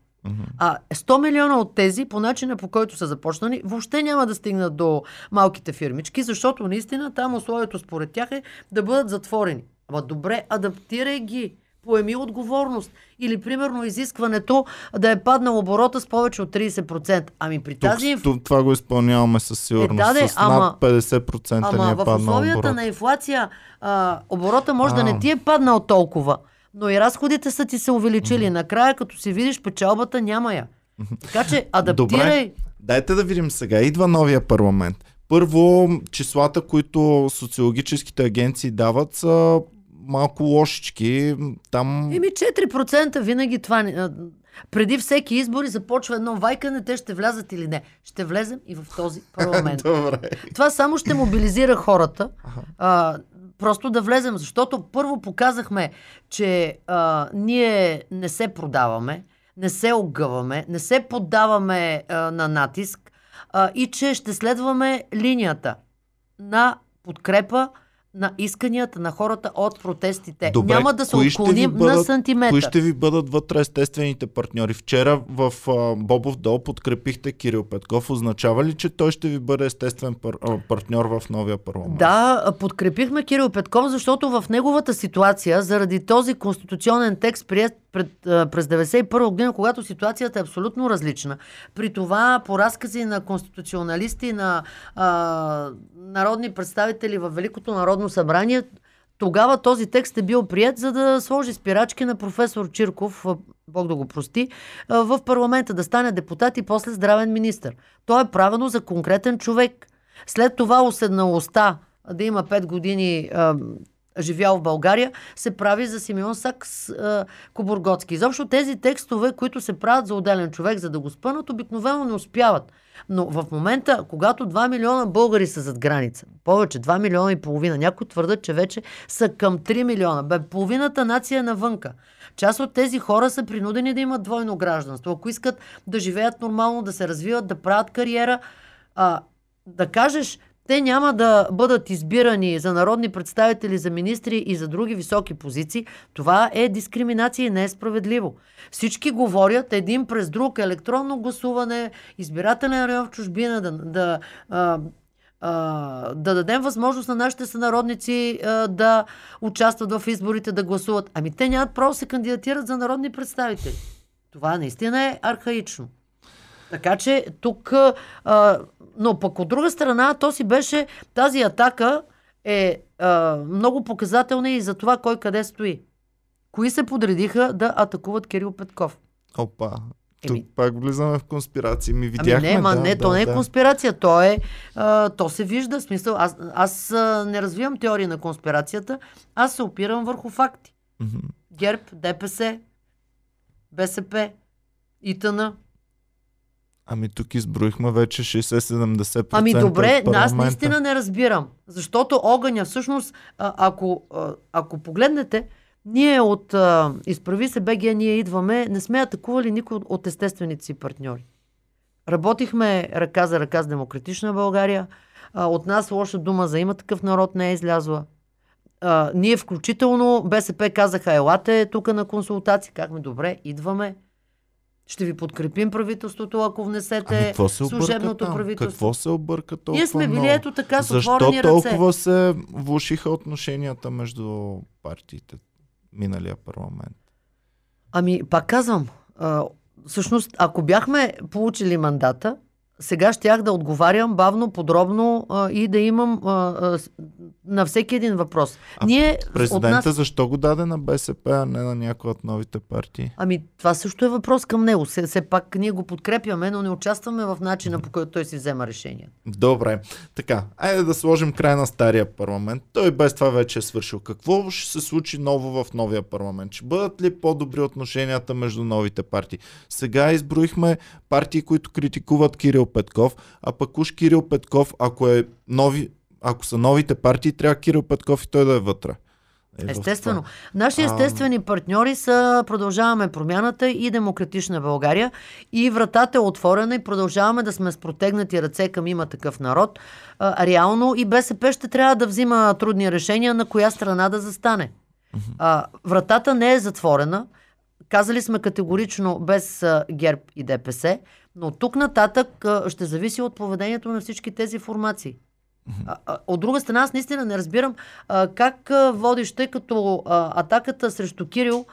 [SPEAKER 2] А 100 милиона от тези, по начина по който са започнали, въобще няма да стигнат до малките фирмички, защото наистина там условието според тях е да бъдат затворени. Ама добре, адаптирай ги. Поеми отговорност. Или, примерно, изискването да е паднал оборота с повече от 30%. Ами при
[SPEAKER 1] Тук,
[SPEAKER 2] тази
[SPEAKER 1] тук, това го изпълняваме със сигурност.
[SPEAKER 2] да, де,
[SPEAKER 1] с
[SPEAKER 2] ама-
[SPEAKER 1] над 50% ни
[SPEAKER 2] Ама
[SPEAKER 1] е
[SPEAKER 2] в условията
[SPEAKER 1] оборот.
[SPEAKER 2] на инфлация а, оборота може да
[SPEAKER 1] А.
[SPEAKER 2] не ти е паднал толкова, но и разходите са ти се увеличили. Накрая, като си видиш печалбата, няма я. Така че адаптирай.
[SPEAKER 1] Добре, дайте да видим сега. Идва новия парламент. Първо, числата, които социологическите агенции дават са малко лошички. Там...
[SPEAKER 2] Еми 4% винаги това... Преди всеки избори започва едно вайкане, те ще влязат или не. Ще влезем и в този парламент.
[SPEAKER 1] Добре.
[SPEAKER 2] Това само ще мобилизира хората. А, просто да влезем, защото първо показахме, че а, ние не се продаваме, не се огъваме, не се поддаваме а, на натиск а, и че ще следваме линията на подкрепа на исканията на хората от протестите.
[SPEAKER 1] Добре,
[SPEAKER 2] Няма да се отклоним на
[SPEAKER 1] бъдат-
[SPEAKER 2] сантиметър.
[SPEAKER 1] Кои ще ви бъдат вътре естествените партньори? Вчера в а, Бобов дол подкрепихте Кирил Петков. Означава ли, че той ще ви бъде естествен пар, а, партньор в новия парламент?
[SPEAKER 2] Да, подкрепихме Кирил Петков, защото в неговата ситуация, заради този конституционен текст, прият пред, през 1991 година, когато ситуацията е абсолютно различна, при това по разкази на конституционалисти, на а, народни представители в Великото народно събрание, тогава този текст е бил прият, за да сложи спирачки на професор Чирков, Бог да го прости, в парламента да стане депутат и после здравен министр. То е правено за конкретен човек. След това уседналостта да има 5 години живял в България, се прави за Симеон Сакс а, Кобургоцки. Изобщо тези текстове, които се правят за отделен човек, за да го спънат, обикновено не успяват. Но в момента, когато 2 милиона българи са зад граница, повече, 2 милиона и половина, някои твърдат, че вече са към 3 милиона. Бе, половината нация е навънка. Част от тези хора са принудени да имат двойно гражданство. Ако искат да живеят нормално, да се развиват, да правят кариера, а, да кажеш, те няма да бъдат избирани за народни представители, за министри и за други високи позиции, това е дискриминация и не е справедливо. Всички говорят един през друг, електронно гласуване, избирателен район в чужбина, да, да, а, а, да дадем възможност на нашите сънародници а, да участват в изборите, да гласуват. Ами те нямат право се кандидатират за народни представители. Това наистина е архаично. Така че тук, а, но пък от друга страна, то си беше, тази атака е а, много показателна и за това кой къде стои. Кои се подредиха да атакуват Кирил Петков?
[SPEAKER 1] Опа. Тук
[SPEAKER 2] Еми-
[SPEAKER 1] пак влизаме в конспирации. Ми
[SPEAKER 2] Ами
[SPEAKER 1] видяхме,
[SPEAKER 2] не, ма
[SPEAKER 1] да,
[SPEAKER 2] не,
[SPEAKER 1] да,
[SPEAKER 2] то не е
[SPEAKER 1] да.
[SPEAKER 2] конспирация, то е, а, то се вижда, в смисъл, аз, аз а, не развивам теории на конспирацията, аз се опирам върху факти.
[SPEAKER 1] Мгм.
[SPEAKER 2] ГЕРБ, ДПС, БСП, ИТН.
[SPEAKER 1] Ами тук изброихме вече 60-70%
[SPEAKER 2] Ами добре,
[SPEAKER 1] от
[SPEAKER 2] аз наистина не разбирам. Защото огъня, всъщност, ако, ако погледнете, ние от а, Изправи се БГ, ние идваме, не сме атакували никой от, от естествените си партньори. Работихме ръка за ръка с Демократична България. А, от нас лоша дума за има такъв народ не е излязла. А, ние включително БСП казаха, елате тук на консултации. Казахме, добре, идваме. Ще ви подкрепим правителството, ако внесете
[SPEAKER 1] Ами, се
[SPEAKER 2] служебното
[SPEAKER 1] там?
[SPEAKER 2] правителство.
[SPEAKER 1] Какво се обърка толкова
[SPEAKER 2] Ние сме били ето така с
[SPEAKER 1] Защо
[SPEAKER 2] отворени
[SPEAKER 1] толкова
[SPEAKER 2] ръце.
[SPEAKER 1] се влушиха отношенията между партиите миналия парламент?
[SPEAKER 2] Ами, пак казвам, а, всъщност, ако бяхме получили мандата, сега щях да отговарям бавно, подробно а, и да имам а, а, на всеки един въпрос.
[SPEAKER 1] А
[SPEAKER 2] Ние
[SPEAKER 1] Президента
[SPEAKER 2] нас...
[SPEAKER 1] защо го даде на БСП, а не на някоя от новите партии?
[SPEAKER 2] Ами, това също е въпрос към него. Все, все пак ние го подкрепяме, но не участваме в начина по който той си взема решение.
[SPEAKER 1] Добре, така, айде да сложим край на стария парламент. Той без това вече е свършил. Какво ще се случи ново в новия парламент? Ще бъдат ли по-добри отношенията между новите партии? Сега изброихме партии, които критикуват Кирил Петков, а пък уж Кирил Петков, ако е нови, ако са новите партии, трябва Кирил Петков и той да е вътре. Е,
[SPEAKER 2] Естествено. Наши естествени партньори са Продължаваме промяната и Демократична България. И вратата е отворена и продължаваме да сме с протегнати ръце към има такъв народ. А, реално и БСП ще трябва да взима трудни решения на коя страна да застане. А, вратата не е затворена. Казали сме категорично без ГЕРБ и ДПС, но тук нататък ще зависи от поведението на всички тези формации. От друга страна, аз наистина не разбирам как водиш, тъй като атаката срещу Кирил,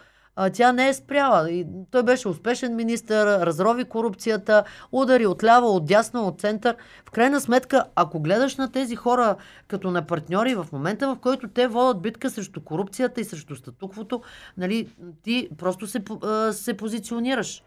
[SPEAKER 2] тя не е спряла. И той беше успешен министър, разрови корупцията, удари от дясно, от център. В крайна сметка, ако гледаш на тези хора като на партньори, в момента в който те водят битка срещу корупцията и срещу статуквото, нали, ти просто се, се позиционираш.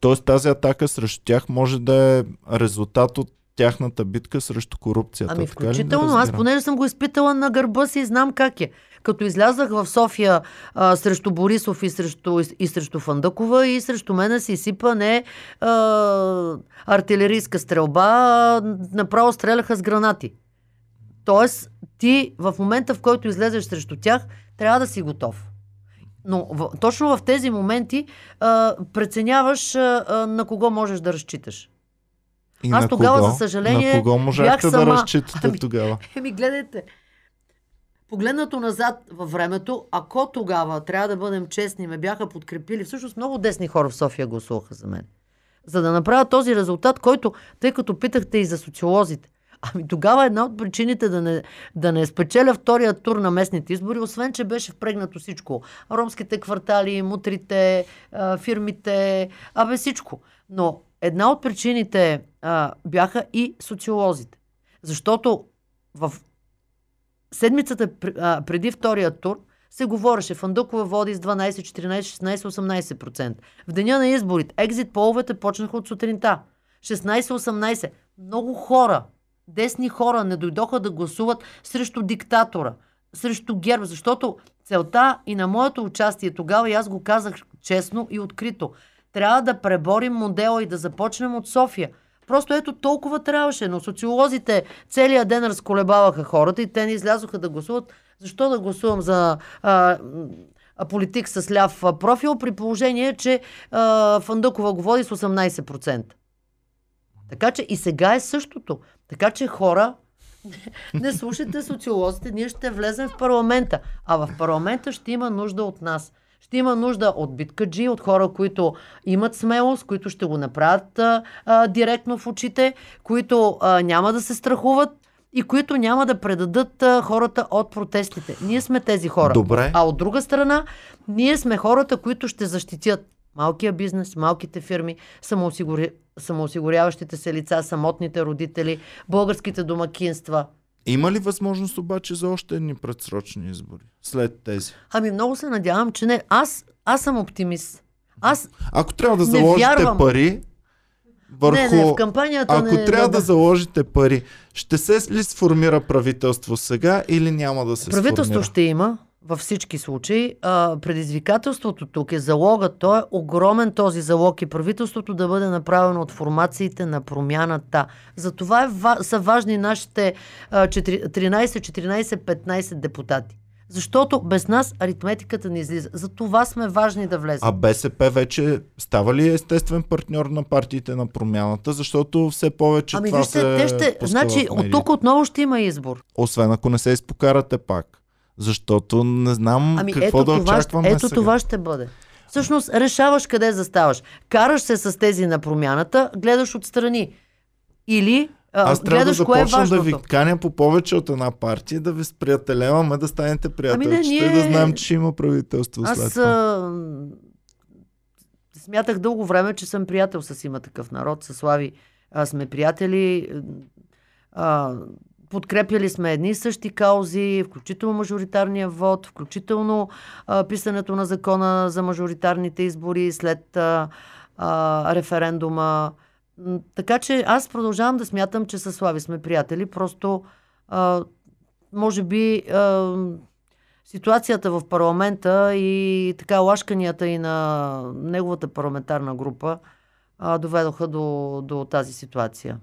[SPEAKER 1] Тоест тази атака срещу тях може да е резултат от тяхната битка срещу корупцията.
[SPEAKER 2] Ами
[SPEAKER 1] така
[SPEAKER 2] включително, аз
[SPEAKER 1] разбирам.
[SPEAKER 2] понеже съм го изпитала на гърба си и знам как е. Като излязах в София а, срещу Борисов и срещу, и срещу Фандъкова и срещу мене се изсипа не а, артилерийска стрелба, а, направо стреляха с гранати. Тоест, ти в момента, в който излезеш срещу тях, трябва да си готов. Но в, точно в тези моменти а, преценяваш а, а, на кого можеш да разчиташ.
[SPEAKER 1] И
[SPEAKER 2] Аз тогава,
[SPEAKER 1] кого?
[SPEAKER 2] за съжаление,
[SPEAKER 1] На кого можахте
[SPEAKER 2] бях
[SPEAKER 1] да
[SPEAKER 2] сама.
[SPEAKER 1] разчитате
[SPEAKER 2] Ами,
[SPEAKER 1] тогава?
[SPEAKER 2] Еми, гледайте. Погледнато назад във времето, ако тогава, трябва да бъдем честни, ме бяха подкрепили, всъщност много десни хора в София гласуваха за мен. За да направя този резултат, който, тъй като питахте и за социолозите, ами тогава една от причините да не, да не спечеля втория тур на местните избори, освен, че беше впрегнато всичко. Ромските квартали, мутрите, фирмите, абе всичко. Но една от причините а, бяха и социолозите. Защото в седмицата а, преди втория тур се говореше, Фандукова води с 12, 14, 16, 18%. В деня на изборите, екзит половете почнаха от сутринта. 16-18. Много хора, десни хора не дойдоха да гласуват срещу диктатора, срещу ГЕРБ, защото целта и на моето участие тогава, и аз го казах честно и открито, трябва да преборим модела и да започнем от София. Просто ето толкова трябваше, но социолозите целият ден разколебаваха хората и те не излязоха да гласуват. Защо да гласувам за а, политик с ляв профил, при положение, че а, Фандъкова го води с 18%. Така че и сега е същото. Така че хора, не слушайте социолозите, ние ще влезем в парламента. А в парламента ще има нужда от нас. Ще има нужда от биткаджи, от хора, които имат смелост, които ще го направят а, а, директно в очите, които а, няма да се страхуват и които няма да предадат а, хората от протестите. Ние сме тези хора.
[SPEAKER 1] Добре.
[SPEAKER 2] А от друга страна, ние сме хората, които ще защитят малкия бизнес, малките фирми, самоосигури... самоосигуряващите се лица, самотните родители, българските домакинства.
[SPEAKER 1] Има ли възможност обаче за още едни предсрочни избори след тези?
[SPEAKER 2] Ами много се надявам, че не. Аз, аз съм оптимист. Аз
[SPEAKER 1] Ако трябва да заложите
[SPEAKER 2] вярвам.
[SPEAKER 1] пари върху...
[SPEAKER 2] не, не, в кампанията
[SPEAKER 1] Ако
[SPEAKER 2] не...
[SPEAKER 1] трябва да заложите пари, ще се ли сформира правителство сега или няма да се
[SPEAKER 2] Правителство
[SPEAKER 1] сформира?
[SPEAKER 2] ще има във всички случаи. А, предизвикателството тук е залогът. Той е огромен този залог и правителството да бъде направено от формациите на промяната. Затова е, ва- са важни нашите а, 4 13, 14, 15 депутати. Защото без нас аритметиката не излиза. За това сме важни да влезем.
[SPEAKER 1] А БСП вече става ли естествен партньор на партиите на промяната, защото все повече
[SPEAKER 2] ами
[SPEAKER 1] това
[SPEAKER 2] вижте,
[SPEAKER 1] се
[SPEAKER 2] те ще. Значи, от тук отново ще има избор.
[SPEAKER 1] Освен ако не се изпокарате пак. Защото не знам
[SPEAKER 2] Ами
[SPEAKER 1] какво
[SPEAKER 2] ето,
[SPEAKER 1] да
[SPEAKER 2] това,
[SPEAKER 1] очакваме
[SPEAKER 2] ето
[SPEAKER 1] сега.
[SPEAKER 2] това ще бъде. Всъщност решаваш къде заставаш. Караш се с тези на промяната, гледаш отстрани. Или а,
[SPEAKER 1] Аз трябва да
[SPEAKER 2] е
[SPEAKER 1] започна да
[SPEAKER 2] важното.
[SPEAKER 1] ви каня по повече от една партия, да ви сприятеляваме, да станете приятелчета
[SPEAKER 2] Ами не,
[SPEAKER 1] и да
[SPEAKER 2] ние-
[SPEAKER 1] знаем, че има правителство след
[SPEAKER 2] Аз
[SPEAKER 1] това.
[SPEAKER 2] а, смятах дълго време, че съм приятел с има такъв народ. С Слави а, сме приятели. А, подкрепяли сме едни и същи каузи, включително мажоритарния вод, включително а, писането на закона за мажоритарните избори след а, а, референдума. Така че аз продължавам да смятам, че с Слави сме приятели. Просто а, може би а, ситуацията в парламента и така лашканията и на неговата парламентарна група а, доведоха до, до тази ситуация.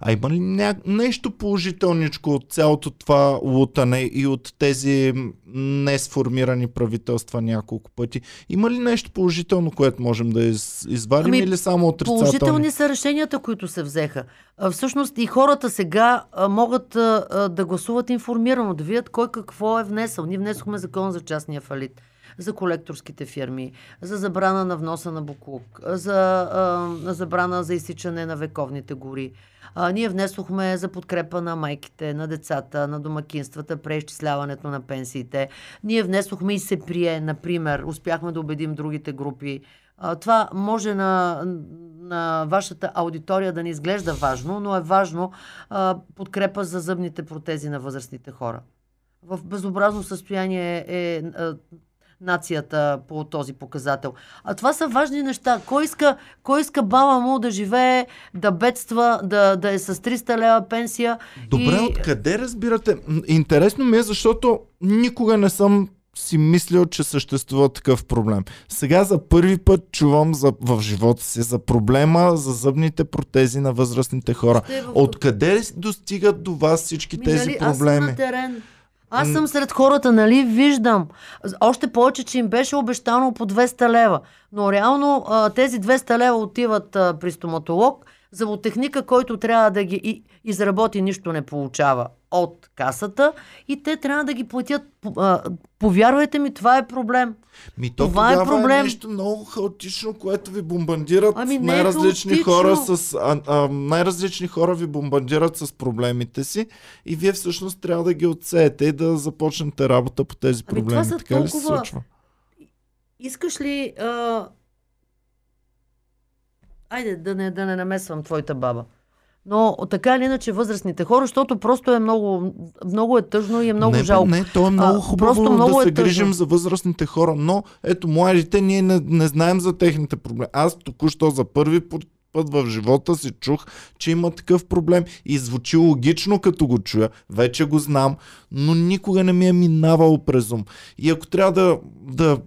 [SPEAKER 1] А има ли ня... нещо положителничко от цялото това лутане и от тези несформирани правителства няколко пъти? Има ли нещо положително, което можем да из... извадим ами, или само отрицателни?
[SPEAKER 2] Положителни са решенията, които се взеха. Всъщност и хората сега могат да гласуват информирано, да видят кой какво е внесъл. Ние внесохме закон за частния фалит за колекторските фирми, за забрана на вноса на буклук, за а, забрана за изсичане на вековните гори. А, ние внесохме за подкрепа на майките, на децата, на домакинствата, преизчисляването на пенсиите. Ние внесохме и се прие, например, успяхме да убедим другите групи. А, това може на, на вашата аудитория да не изглежда важно, но е важно а, подкрепа за зъбните протези на възрастните хора. В безобразно състояние е, е нацията по този показател. А това са важни неща. Кой иска, кой иска баба му да живее, да бедства, да, да е с 300 лева пенсия?
[SPEAKER 1] Добре, и... откъде разбирате? Интересно ми е, защото никога не съм си мислил, че съществува такъв проблем. Сега за първи път чувам за, в живота си за проблема за зъбните протези на възрастните хора. Откъде достигат до вас всички Минали, тези проблеми? Аз съм
[SPEAKER 2] на терен. Аз съм сред хората, нали, виждам. Още повече, че им беше обещано по 200 лева. Но реално тези 200 лева отиват при стоматолог, зъботехника, който трябва да ги изработи, нищо не получава от касата и те трябва да ги платят. Повярвайте ми, това е проблем.
[SPEAKER 1] Ми, то това е проблем. е нещо много хаотично, което ви бомбандират ами, е най-различни е хора с а, а, най-различни хора ви бомбандират с проблемите си и вие всъщност трябва да ги отсеете и да започнете работа по тези ами, проблеми. Това така толкова... ли се случва?
[SPEAKER 2] Искаш ли а... Айде да не, да не намесвам твоята баба. Но така или иначе възрастните хора, защото просто е много, много е тъжно и е много
[SPEAKER 1] не,
[SPEAKER 2] жалко.
[SPEAKER 1] Не, то е много хубаво а, много да се е грижим за възрастните хора, но ето младите ние не, не знаем за техните проблеми. Аз току-що за първи път в живота си чух, че има такъв проблем и звучи логично като го чуя, вече го знам, но никога не ми е минавало през ум. И ако трябва да, да,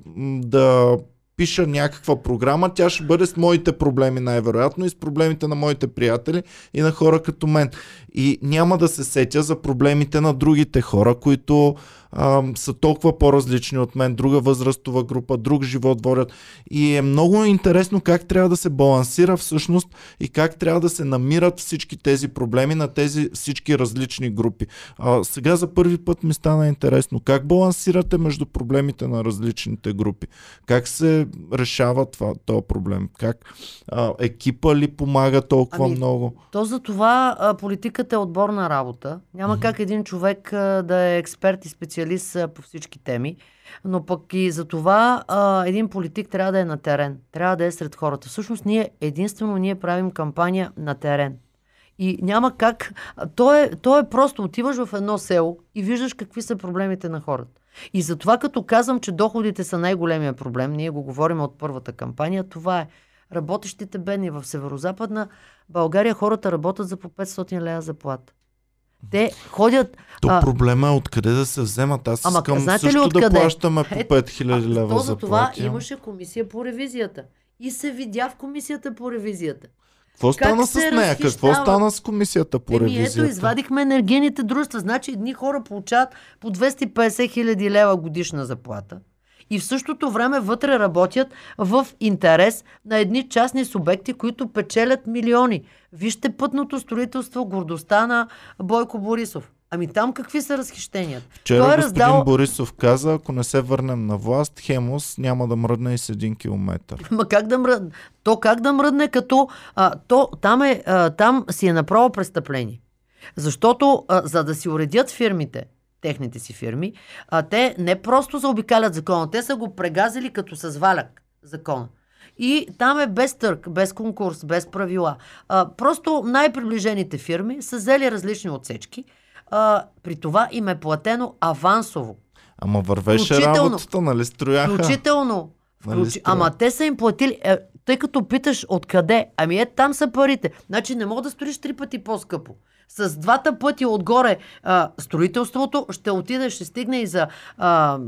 [SPEAKER 1] да пиша някаква програма, тя ще бъде с моите проблеми най-вероятно и с проблемите на моите приятели и на хора като мен. И няма да се сетя за проблемите на другите хора, които а, са толкова по-различни от мен, друга възрастова група, друг живот водят. И е много интересно как трябва да се балансира всъщност и как трябва да се намират всички тези проблеми на тези всички различни групи. А, сега за първи път ми стана интересно как балансирате между проблемите на различните групи. Как се решава това, този проблем? Как а, екипа ли помага толкова ами, много?
[SPEAKER 2] То за това а, политиката е отборна работа. Няма mm-hmm. как един човек а, да е експерт и специалист специалист по всички теми, но пък и за това а, един политик трябва да е на терен, трябва да е сред хората. Всъщност ние единствено ние правим кампания на терен. И няма как. То е, то е просто отиваш в едно село и виждаш какви са проблемите на хората. И затова като казвам, че доходите са най-големия проблем, ние го говорим от първата кампания, това е работещите бедни в северо-западна България хората работят за по 500 лея заплата. Те ходят...
[SPEAKER 1] То а... проблема е откъде да се вземат. Аз Ама, искам знаете също ли откъде? да плащаме по 5000 лева за това
[SPEAKER 2] имаше комисия по ревизията. И се видя в комисията по ревизията.
[SPEAKER 1] Какво стана с нея? Какво стана с комисията по Еми, ревизията?
[SPEAKER 2] Ето, извадихме енергийните дружества. Значи едни хора получават по 250 хиляди лева годишна заплата и в същото време вътре работят в интерес на едни частни субекти, които печелят милиони. Вижте пътното строителство, гордостта на Бойко Борисов. Ами там какви са разхищенията?
[SPEAKER 1] Вчера Той е господин раздал... Борисов каза, ако не се върнем на власт, Хемос няма да мръдне и с един километр.
[SPEAKER 2] Ма как да мръдне? То как да мръдне, като а, то, там, е, а, там си е направо престъпление. Защото а, за да си уредят фирмите, техните си фирми, а те не просто заобикалят закона, те са го прегазили като с валяк закона. И там е без търг, без конкурс, без правила. А, просто най-приближените фирми са взели различни отсечки. А, при това им е платено авансово.
[SPEAKER 1] Ама вървеше работата, нали строяха?
[SPEAKER 2] Включително. Нали включ... Ама те са им платили, е, тъй като питаш откъде, ами е там са парите. Значи не мога да строиш три пъти по-скъпо с двата пъти отгоре а, строителството ще отиде, ще стигне и за а,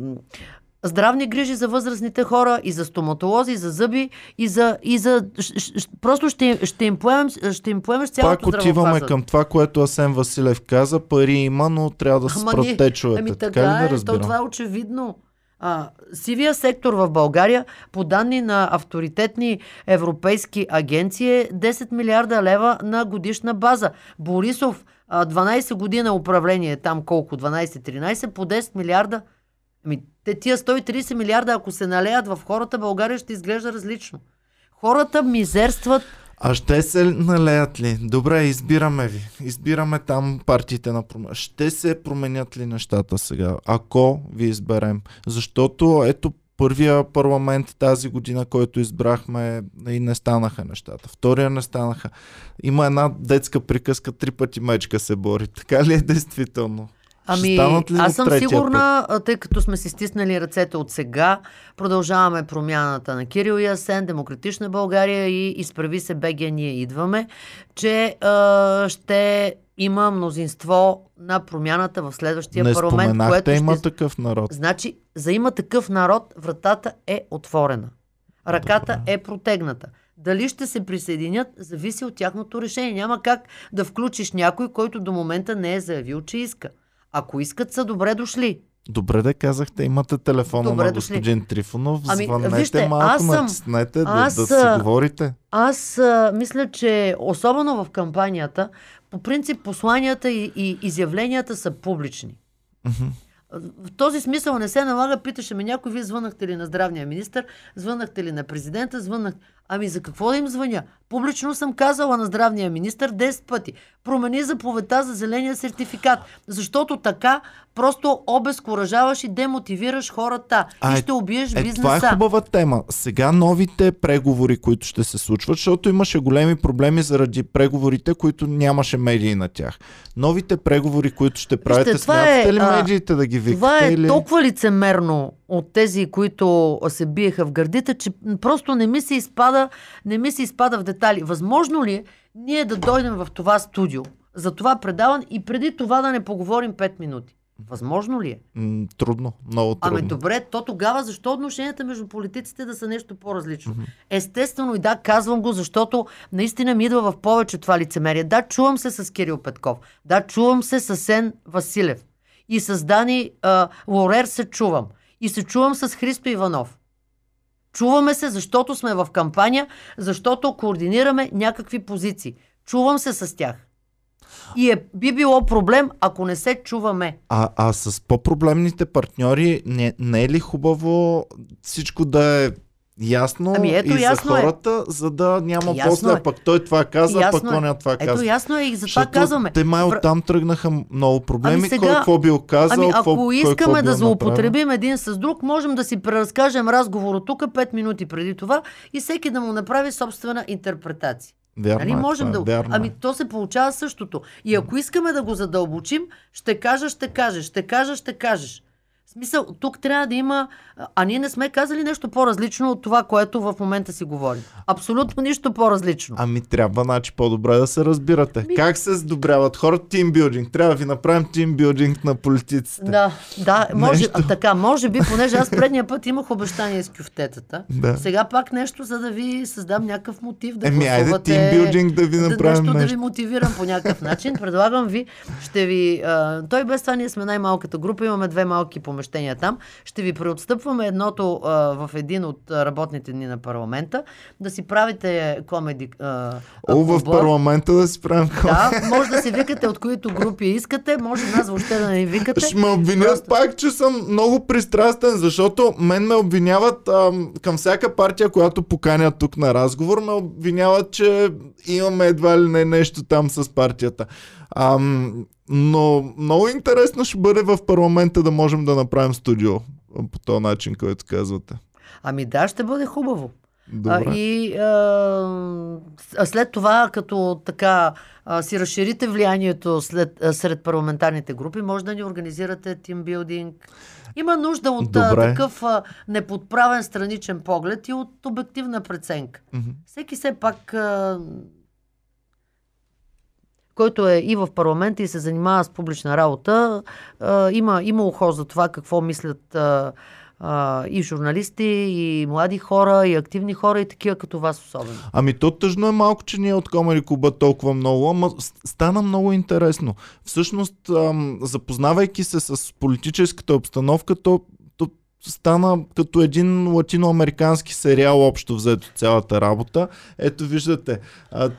[SPEAKER 2] здравни грижи за възрастните хора, и за стоматолози, и за зъби, и за... И за ш, ш, просто ще, ще, им поемем, ще им поемеш цялото
[SPEAKER 1] Пак отиваме към това, което Асен Василев каза. Пари има, но трябва да се спрат течовете.
[SPEAKER 2] Ами така,
[SPEAKER 1] така
[SPEAKER 2] е,
[SPEAKER 1] да разбирам?
[SPEAKER 2] то това е очевидно. А, сивия сектор в България, по данни на авторитетни европейски агенции, е 10 милиарда лева на годишна база. Борисов, а, 12 година управление, там колко, 12-13, по 10 милиарда. Ами, те тия 130 милиарда, ако се налеят в хората, България ще изглежда различно. Хората мизерстват
[SPEAKER 1] А ще се налеят ли? Добре, избираме ви. Избираме там партиите на промен. Ще се променят ли нещата сега, ако ви изберем? Защото ето първия парламент тази година, който избрахме и не станаха нещата. Втория не станаха. Има една детска приказка, три пъти мечка се бори. Така ли е действително?
[SPEAKER 2] Ами, аз съм сигурна, а, тъй като сме си стиснали ръцете от сега, продължаваме промяната на Кирил и Асен, Демократична България и изправи се БГ, ние идваме, че а, ще има мнозинство на промяната в следващия
[SPEAKER 1] не
[SPEAKER 2] парламент, което
[SPEAKER 1] има
[SPEAKER 2] ще...
[SPEAKER 1] такъв народ.
[SPEAKER 2] Значи, за има такъв народ, вратата е отворена. Ръката
[SPEAKER 1] Добре.
[SPEAKER 2] е протегната. Дали ще се присъединят, зависи от тяхното решение. Няма как да включиш някой, който до момента не е заявил, че иска. Ако искат, са добре дошли.
[SPEAKER 1] Добре да казахте, имате телефона
[SPEAKER 2] Добре
[SPEAKER 1] на
[SPEAKER 2] дошли.
[SPEAKER 1] господин Трифонов,
[SPEAKER 2] Ами,
[SPEAKER 1] звъннете
[SPEAKER 2] вижте,
[SPEAKER 1] малко,
[SPEAKER 2] аз съм-
[SPEAKER 1] натиснете, да,
[SPEAKER 2] аз,
[SPEAKER 1] да си говорите.
[SPEAKER 2] Аз а, мисля, че особено в кампанията, по принцип посланията и, и изявленията са публични. В този смисъл не се налага, питаше ме някой, вие звънахте ли на здравния министр, звънахте ли на президента, звънах... Ами за какво да им звъня? Публично съм казала на здравния министр 10 пъти. Промени заповедта за зеления сертификат, защото така просто обезкуражаваш и демотивираш хората
[SPEAKER 1] А,
[SPEAKER 2] и
[SPEAKER 1] е-
[SPEAKER 2] ще убиеш
[SPEAKER 1] Е,
[SPEAKER 2] бизнеса.
[SPEAKER 1] това е хубава тема. Сега новите преговори, които ще се случват, защото имаше големи проблеми заради преговорите, които нямаше медии на тях. Новите преговори, които ще правите,
[SPEAKER 2] това
[SPEAKER 1] смятате
[SPEAKER 2] е,
[SPEAKER 1] ли медиите да ги викате?
[SPEAKER 2] Това е
[SPEAKER 1] или...
[SPEAKER 2] толкова лицемерно от тези, които се биеха в гърдите, че просто не ми се изпада, не ми се изпада в детали. Възможно ли е ние да дойдем в това студио, за това предаване и преди това да не поговорим 5 минути? Възможно ли е?
[SPEAKER 1] М, трудно, много трудно.
[SPEAKER 2] Ами добре, то тогава защо отношенията между политиците да са нещо по-различно? Естествено и да, казвам го, защото наистина ми идва в повече това лицемерие. Да, чувам се с Кирил Петков. Да, чувам се с Сен Василев. И с Дани а, Лорер се чувам. И се чувам с Христо Иванов. Чуваме се, защото сме в кампания, защото координираме някакви позиции. Чувам се с тях. И е, би било проблем, ако не се чуваме.
[SPEAKER 1] А, а с по-проблемните партньори не, не е ли хубаво всичко да е ясно
[SPEAKER 2] Ами ето,
[SPEAKER 1] и
[SPEAKER 2] ясно
[SPEAKER 1] за
[SPEAKER 2] е.
[SPEAKER 1] хората, за да няма
[SPEAKER 2] Ясно
[SPEAKER 1] после,
[SPEAKER 2] е.
[SPEAKER 1] а пък той това каза,
[SPEAKER 2] Ясно
[SPEAKER 1] пък
[SPEAKER 2] е.
[SPEAKER 1] он това
[SPEAKER 2] Ето
[SPEAKER 1] каза.
[SPEAKER 2] ясно е и затова
[SPEAKER 1] Защото
[SPEAKER 2] казваме.
[SPEAKER 1] Те май оттам тръгнаха много проблеми.
[SPEAKER 2] Ами сега-
[SPEAKER 1] кой какво бил казал,
[SPEAKER 2] Ами ако
[SPEAKER 1] кой
[SPEAKER 2] искаме
[SPEAKER 1] какво
[SPEAKER 2] да злоупотребим един с друг, можем да си преразкажем разговора тук 5 минути преди това и всеки да му направи собствена интерпретация.
[SPEAKER 1] Вярно
[SPEAKER 2] Нали
[SPEAKER 1] е,
[SPEAKER 2] можем
[SPEAKER 1] това
[SPEAKER 2] да.
[SPEAKER 1] е, вярно
[SPEAKER 2] ами
[SPEAKER 1] е.
[SPEAKER 2] то се получава същото. И ако искаме да го задълбочим, ще кажа, ще кажеш, ще кажа, ще кажеш. Смисъл, тук трябва да има. а, ние не сме казали нещо по-различно от това, което в момента си говорим. Абсолютно нищо по-различно.
[SPEAKER 1] Ами трябва, значи, по-добре да се разбирате.
[SPEAKER 2] Ми-
[SPEAKER 1] Как се сдобряват хората? Тимбилдинг. Трябва да ви направим тимбилдинг на политиците.
[SPEAKER 2] Да, да, може,
[SPEAKER 1] Нещо.
[SPEAKER 2] а, така, може би, понеже аз предния път имах обещание с кюфтетата.
[SPEAKER 1] Да.
[SPEAKER 2] Сега пак нещо, за да ви създам някакъв мотив да
[SPEAKER 1] Еми, айде тимбилдинг да ви направим
[SPEAKER 2] нещо, да ви
[SPEAKER 1] нещо.
[SPEAKER 2] мотивирам по някакъв начин. Предлагам ви, ще ви... А, той без това ние сме най-малката група, имаме две малки помещения там. Ще ви преотстъпваме едното а, в един от работните дни на парламента, да си правите комеди а,
[SPEAKER 1] О, в парламента да си правим
[SPEAKER 2] Да, може да си викате от които групи искате, може нас въобще да не викате.
[SPEAKER 1] Ще ме обвинят
[SPEAKER 2] Просто-
[SPEAKER 1] пак, че съм много пристрастен, защото мен ме обвиняват ам, към всяка партия, която поканят тук на разговор, ме обвиняват, че имаме едва ли не нещо там с партията. Ам, но много интересно ще бъде в парламента да можем да направим студио по този начин, който казвате.
[SPEAKER 2] Ами да, ще бъде хубаво.
[SPEAKER 1] Добре.
[SPEAKER 2] А, и а, след това, като така а, си разширите влиянието след, а, сред парламентарните групи, може да ни организирате тимбилдинг. Има нужда от а, такъв а, неподправен страничен поглед и от обективна преценка.
[SPEAKER 1] Мгм.
[SPEAKER 2] Всеки все пак, а, който е и в парламента и се занимава с публична работа, има, има ухо за това какво мислят и журналисти, и млади хора, и активни хора, и такива като вас особено.
[SPEAKER 1] Ами то тъжно е малко, че ние от Комери Куба толкова много, ама стана много интересно. Всъщност, запознавайки се с политическата обстановка, то стана като един латиноамерикански сериал общо взето цялата работа. Ето виждате,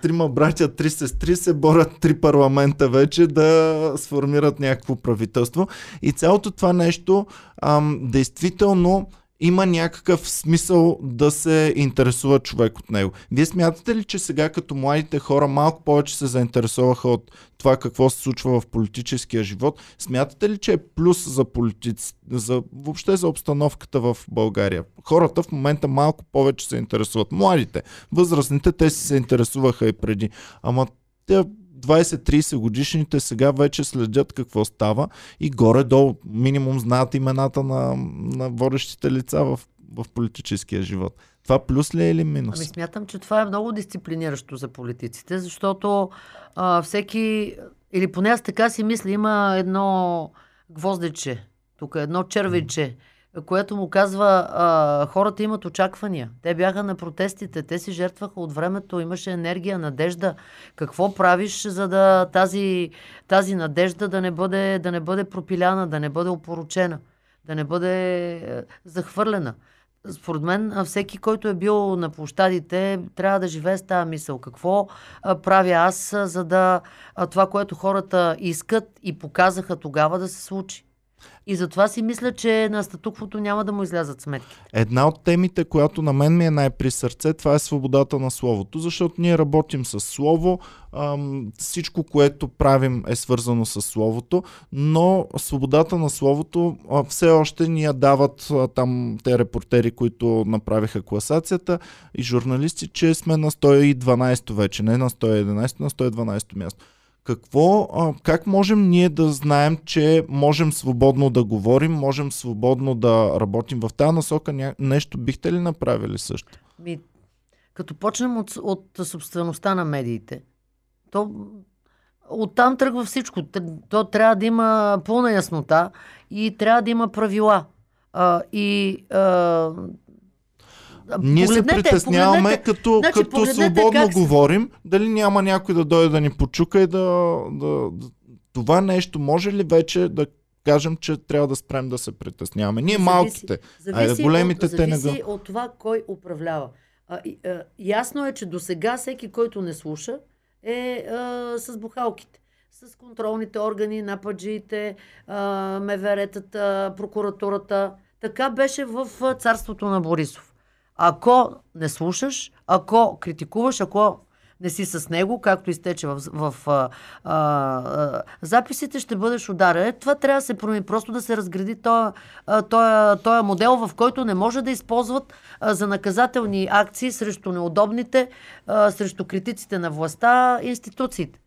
[SPEAKER 1] трима братя, три сестри се борят три парламента вече да сформират някакво правителство. И цялото това нещо ам, действително има някакъв смисъл да се интересува човек от него. Вие смятате ли, че сега като младите хора малко повече се заинтересуваха от това какво се случва в политическия живот? Смятате ли, че е плюс за политици, за, въобще за обстановката в България? Хората в момента малко повече се интересуват. Младите, възрастните, те си се интересуваха и преди. Ама те 20-30 годишните сега вече следят какво става и горе-долу минимум знаят имената на, на водещите лица в, в политическия живот. Това плюс ли е или минус?
[SPEAKER 2] Ами смятам, че това е много дисциплиниращо за политиците, защото а, всеки, или поне аз така си мисля, има едно гвоздече, тук едно червече, което му казва, а, хората имат очаквания. Те бяха на протестите, те си жертваха от времето, имаше енергия, надежда. Какво правиш, за да тази, тази надежда да не, бъде, да не бъде пропиляна, да не бъде опоручена, да не бъде е, захвърлена? Според мен, всеки, който е бил на площадите, трябва да живее с тази мисъл. Какво правя аз, за да това, което хората искат и показаха тогава да се случи? И затова си мисля, че на статуквото няма да му излязат сметки.
[SPEAKER 1] Една от темите, която на мен ми е най-при сърце, това е свободата на словото, защото ние работим с слово, всичко, което правим е свързано с словото, но свободата на словото все още ни я дават там те репортери, които направиха класацията и журналисти, че сме на 112 вече, не на 111, на 112 място. Какво, как можем ние да знаем, че можем свободно да говорим, можем свободно да работим в тази насока? Нещо бихте ли направили също?
[SPEAKER 2] Ми, като почнем от, от собствеността на медиите, то оттам тръгва всичко. То трябва да има пълна яснота и трябва да има правила. А, и а,
[SPEAKER 1] ние се притесняваме, като, значи, като свободно как... говорим, дали няма някой да дойде да ни почука и да, да, да... Това нещо може ли вече да кажем, че трябва да спрем да се притесняваме. Ние зависи, малките, зависи а големите
[SPEAKER 2] от,
[SPEAKER 1] те не
[SPEAKER 2] го... от това кой управлява. А, и, а, ясно е, че до сега всеки, който не слуша, е а, с бухалките. С контролните органи, нападжиите, меверетата, прокуратурата. Така беше в царството на Борисов. Ако не слушаш, ако критикуваш, ако не си с него, както изтече в, в а, а, записите, ще бъдеш ударен. Е, това трябва да се промени, просто да се разгради този модел, в който не може да използват а, за наказателни акции срещу неудобните, а, срещу критиците на властта институциите.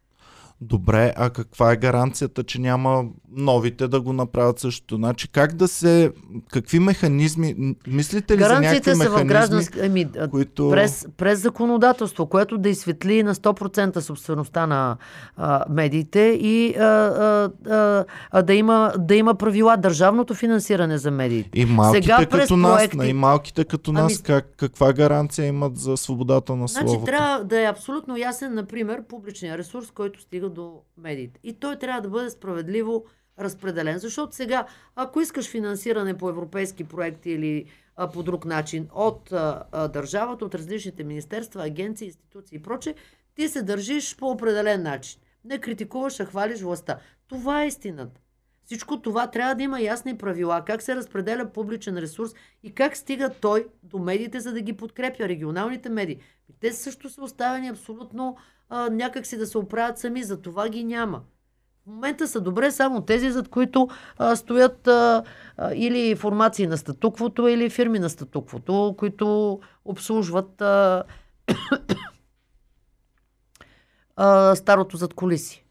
[SPEAKER 1] Добре, а каква е гаранцията, че няма новите да го направят също? Значи как да се... Какви механизми... Мислите ли за някакви са в граждански... Ами, които...
[SPEAKER 2] през, през законодателство, което да изсветли на 100% собствеността на а, медиите и а, а, а, да, има, да има правила държавното финансиране за медиите.
[SPEAKER 1] И малките Сега, като нас, проекти... и малките като нас, ами... как, каква гаранция имат за свободата на
[SPEAKER 2] значи,
[SPEAKER 1] словото?
[SPEAKER 2] трябва да е абсолютно ясен, например, публичния ресурс, който стига стига до медиите. И той трябва да бъде справедливо разпределен. Защото сега, ако искаш финансиране по европейски проекти или а, по друг начин от а, а, държавата, от различните министерства, агенции, институции и проче, ти се държиш по определен начин. Не критикуваш, а хвалиш властта. Това е истината. Всичко това трябва да има ясни правила, как се разпределя публичен ресурс и как стига той до медиите, за да ги подкрепя. Регионалните медии. Те също са оставени абсолютно а, някак си да се оправят сами, за това ги няма. В момента са добре само тези, зад които а, стоят а, а, или формации на статуквото, или фирми на статуквото, които обслужват а, а, старото зад колиси.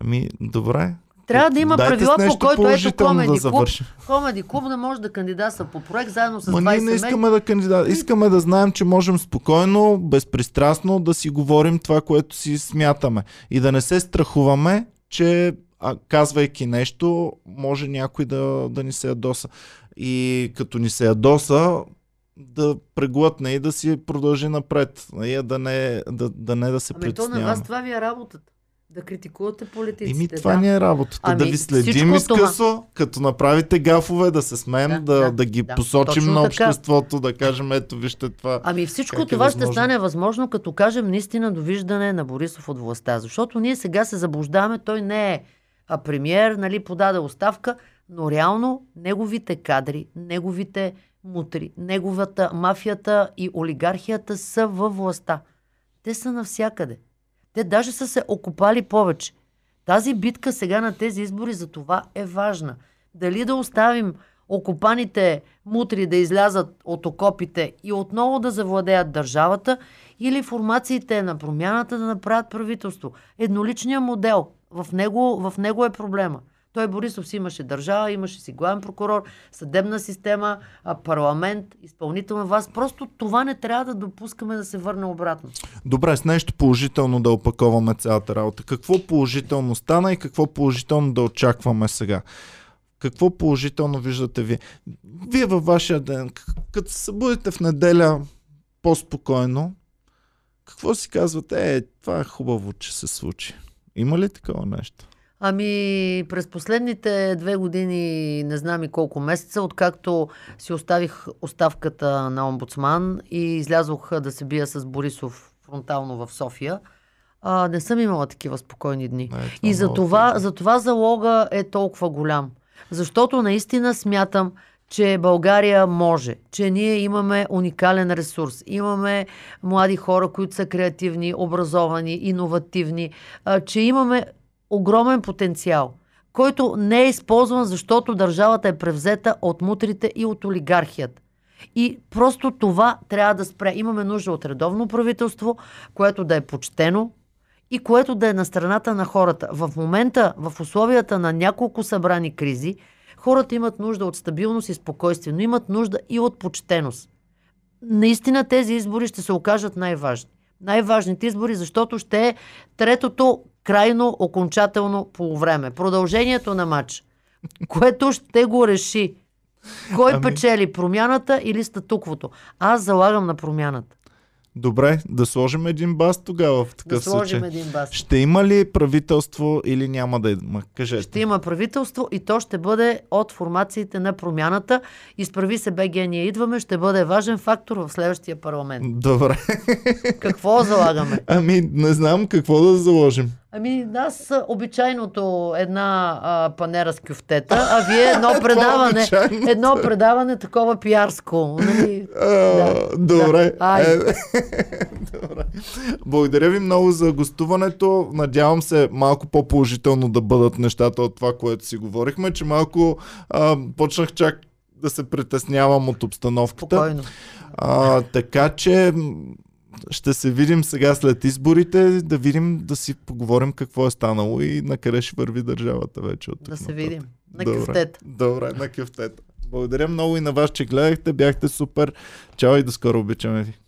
[SPEAKER 1] Ами, добре.
[SPEAKER 2] Трябва да има Дайте правила, по който ето Комеди да клуб. Комеди клуб не може да кандидатства по проект заедно с Ма 20
[SPEAKER 1] ние не искаме да кандидат. Искаме да знаем, че можем спокойно, безпристрастно да си говорим това, което си смятаме. И да не се страхуваме, че а, казвайки нещо, може някой да, да ни се ядоса. И като ни се ядоса, да преглътне и да си продължи напред. Нали, да не да, да, не да се
[SPEAKER 2] ами то на вас това ви е работата. Да критикувате политиците.
[SPEAKER 1] Еми, това
[SPEAKER 2] да.
[SPEAKER 1] ни е работата. Ами, да ви следим изкъсо, това... като направите гафове, да се смеем, да, да, да ги да, посочим на обществото, така. да кажем, ето вижте това.
[SPEAKER 2] Ами всичко това е ще стане възможно, като кажем наистина довиждане на Борисов от властта. Защото ние сега се заблуждаваме, той не е а премьер, нали, подаде оставка, но реално неговите кадри, неговите мутри, неговата мафията и олигархията са във властта. Те са навсякъде. Те даже са се окупали повече. Тази битка сега на тези избори за това е важна. Дали да оставим окупаните мутри да излязат от окопите и отново да завладеят държавата, или формациите на промяната да направят правителство. Едноличният модел, в него, в него е проблема. Той Борисов си имаше държава, имаше си главен прокурор, съдебна система, парламент, изпълнителна власт. Просто това не трябва да допускаме да се върне обратно.
[SPEAKER 1] Добре, с нещо положително да опаковаме цялата работа. Какво положително стана и какво положително да очакваме сега? Какво положително виждате вие? Вие във вашия ден, като се събудите в неделя по-спокойно, какво си казвате? Е, това е хубаво, че се случи. Има ли такова нещо?
[SPEAKER 2] Ами, през последните две години, не знам и колко месеца, откакто си оставих оставката на омбудсман и излязох да се бия с Борисов фронтално в София, а, не съм имала такива спокойни дни. Не, и за това, за това залога е толкова голям. Защото наистина смятам, че България може, че ние имаме уникален ресурс, имаме млади хора, които са креативни, образовани, иновативни, че имаме огромен потенциал, който не е използван, защото държавата е превзета от мутрите и от олигархията. И просто това трябва да спре. Имаме нужда от редовно правителство, което да е почтено и което да е на страната на хората. В момента, в условията на няколко събрани кризи, хората имат нужда от стабилност и спокойствие, но имат нужда и от почтеност. Наистина тези избори ще се окажат най-важни. Най-важните избори, защото ще е третото крайно окончателно полувреме. Продължението на матч, което ще го реши. Кой ами... печели, промяната или статуквото? Аз залагам на промяната.
[SPEAKER 1] Добре, да сложим един бас тогава в такъв
[SPEAKER 2] да сложим
[SPEAKER 1] случай.
[SPEAKER 2] един бас.
[SPEAKER 1] Ще има ли правителство или няма да има? Кажете.
[SPEAKER 2] Ще има правителство и то ще бъде от формациите на промяната. Изправи се БГ, ние идваме, ще бъде важен фактор в следващия парламент.
[SPEAKER 1] Добре.
[SPEAKER 2] Какво залагаме?
[SPEAKER 1] Ами, не знам какво да заложим.
[SPEAKER 2] Ами, аз обичайното една а, панера с кюфтета, а вие едно предаване, едно предаване такова пиарско. Нали?
[SPEAKER 1] Да. Добре. Да. Е, добре. Благодаря ви много за гостуването. Надявам се малко по-положително да бъдат нещата от това, което си говорихме, че малко а, почнах чак да се притеснявам от обстановката.
[SPEAKER 2] Спокойно.
[SPEAKER 1] А, така че ще се видим сега след изборите, да видим, да си поговорим какво е станало и на къде ще върви държавата вече. От
[SPEAKER 2] да се видим. На
[SPEAKER 1] добре,
[SPEAKER 2] кюфтета.
[SPEAKER 1] Добре, на кюфтета. Благодаря много и на вас, че гледахте. Бяхте супер. Чао и до скоро. Обичаме ви.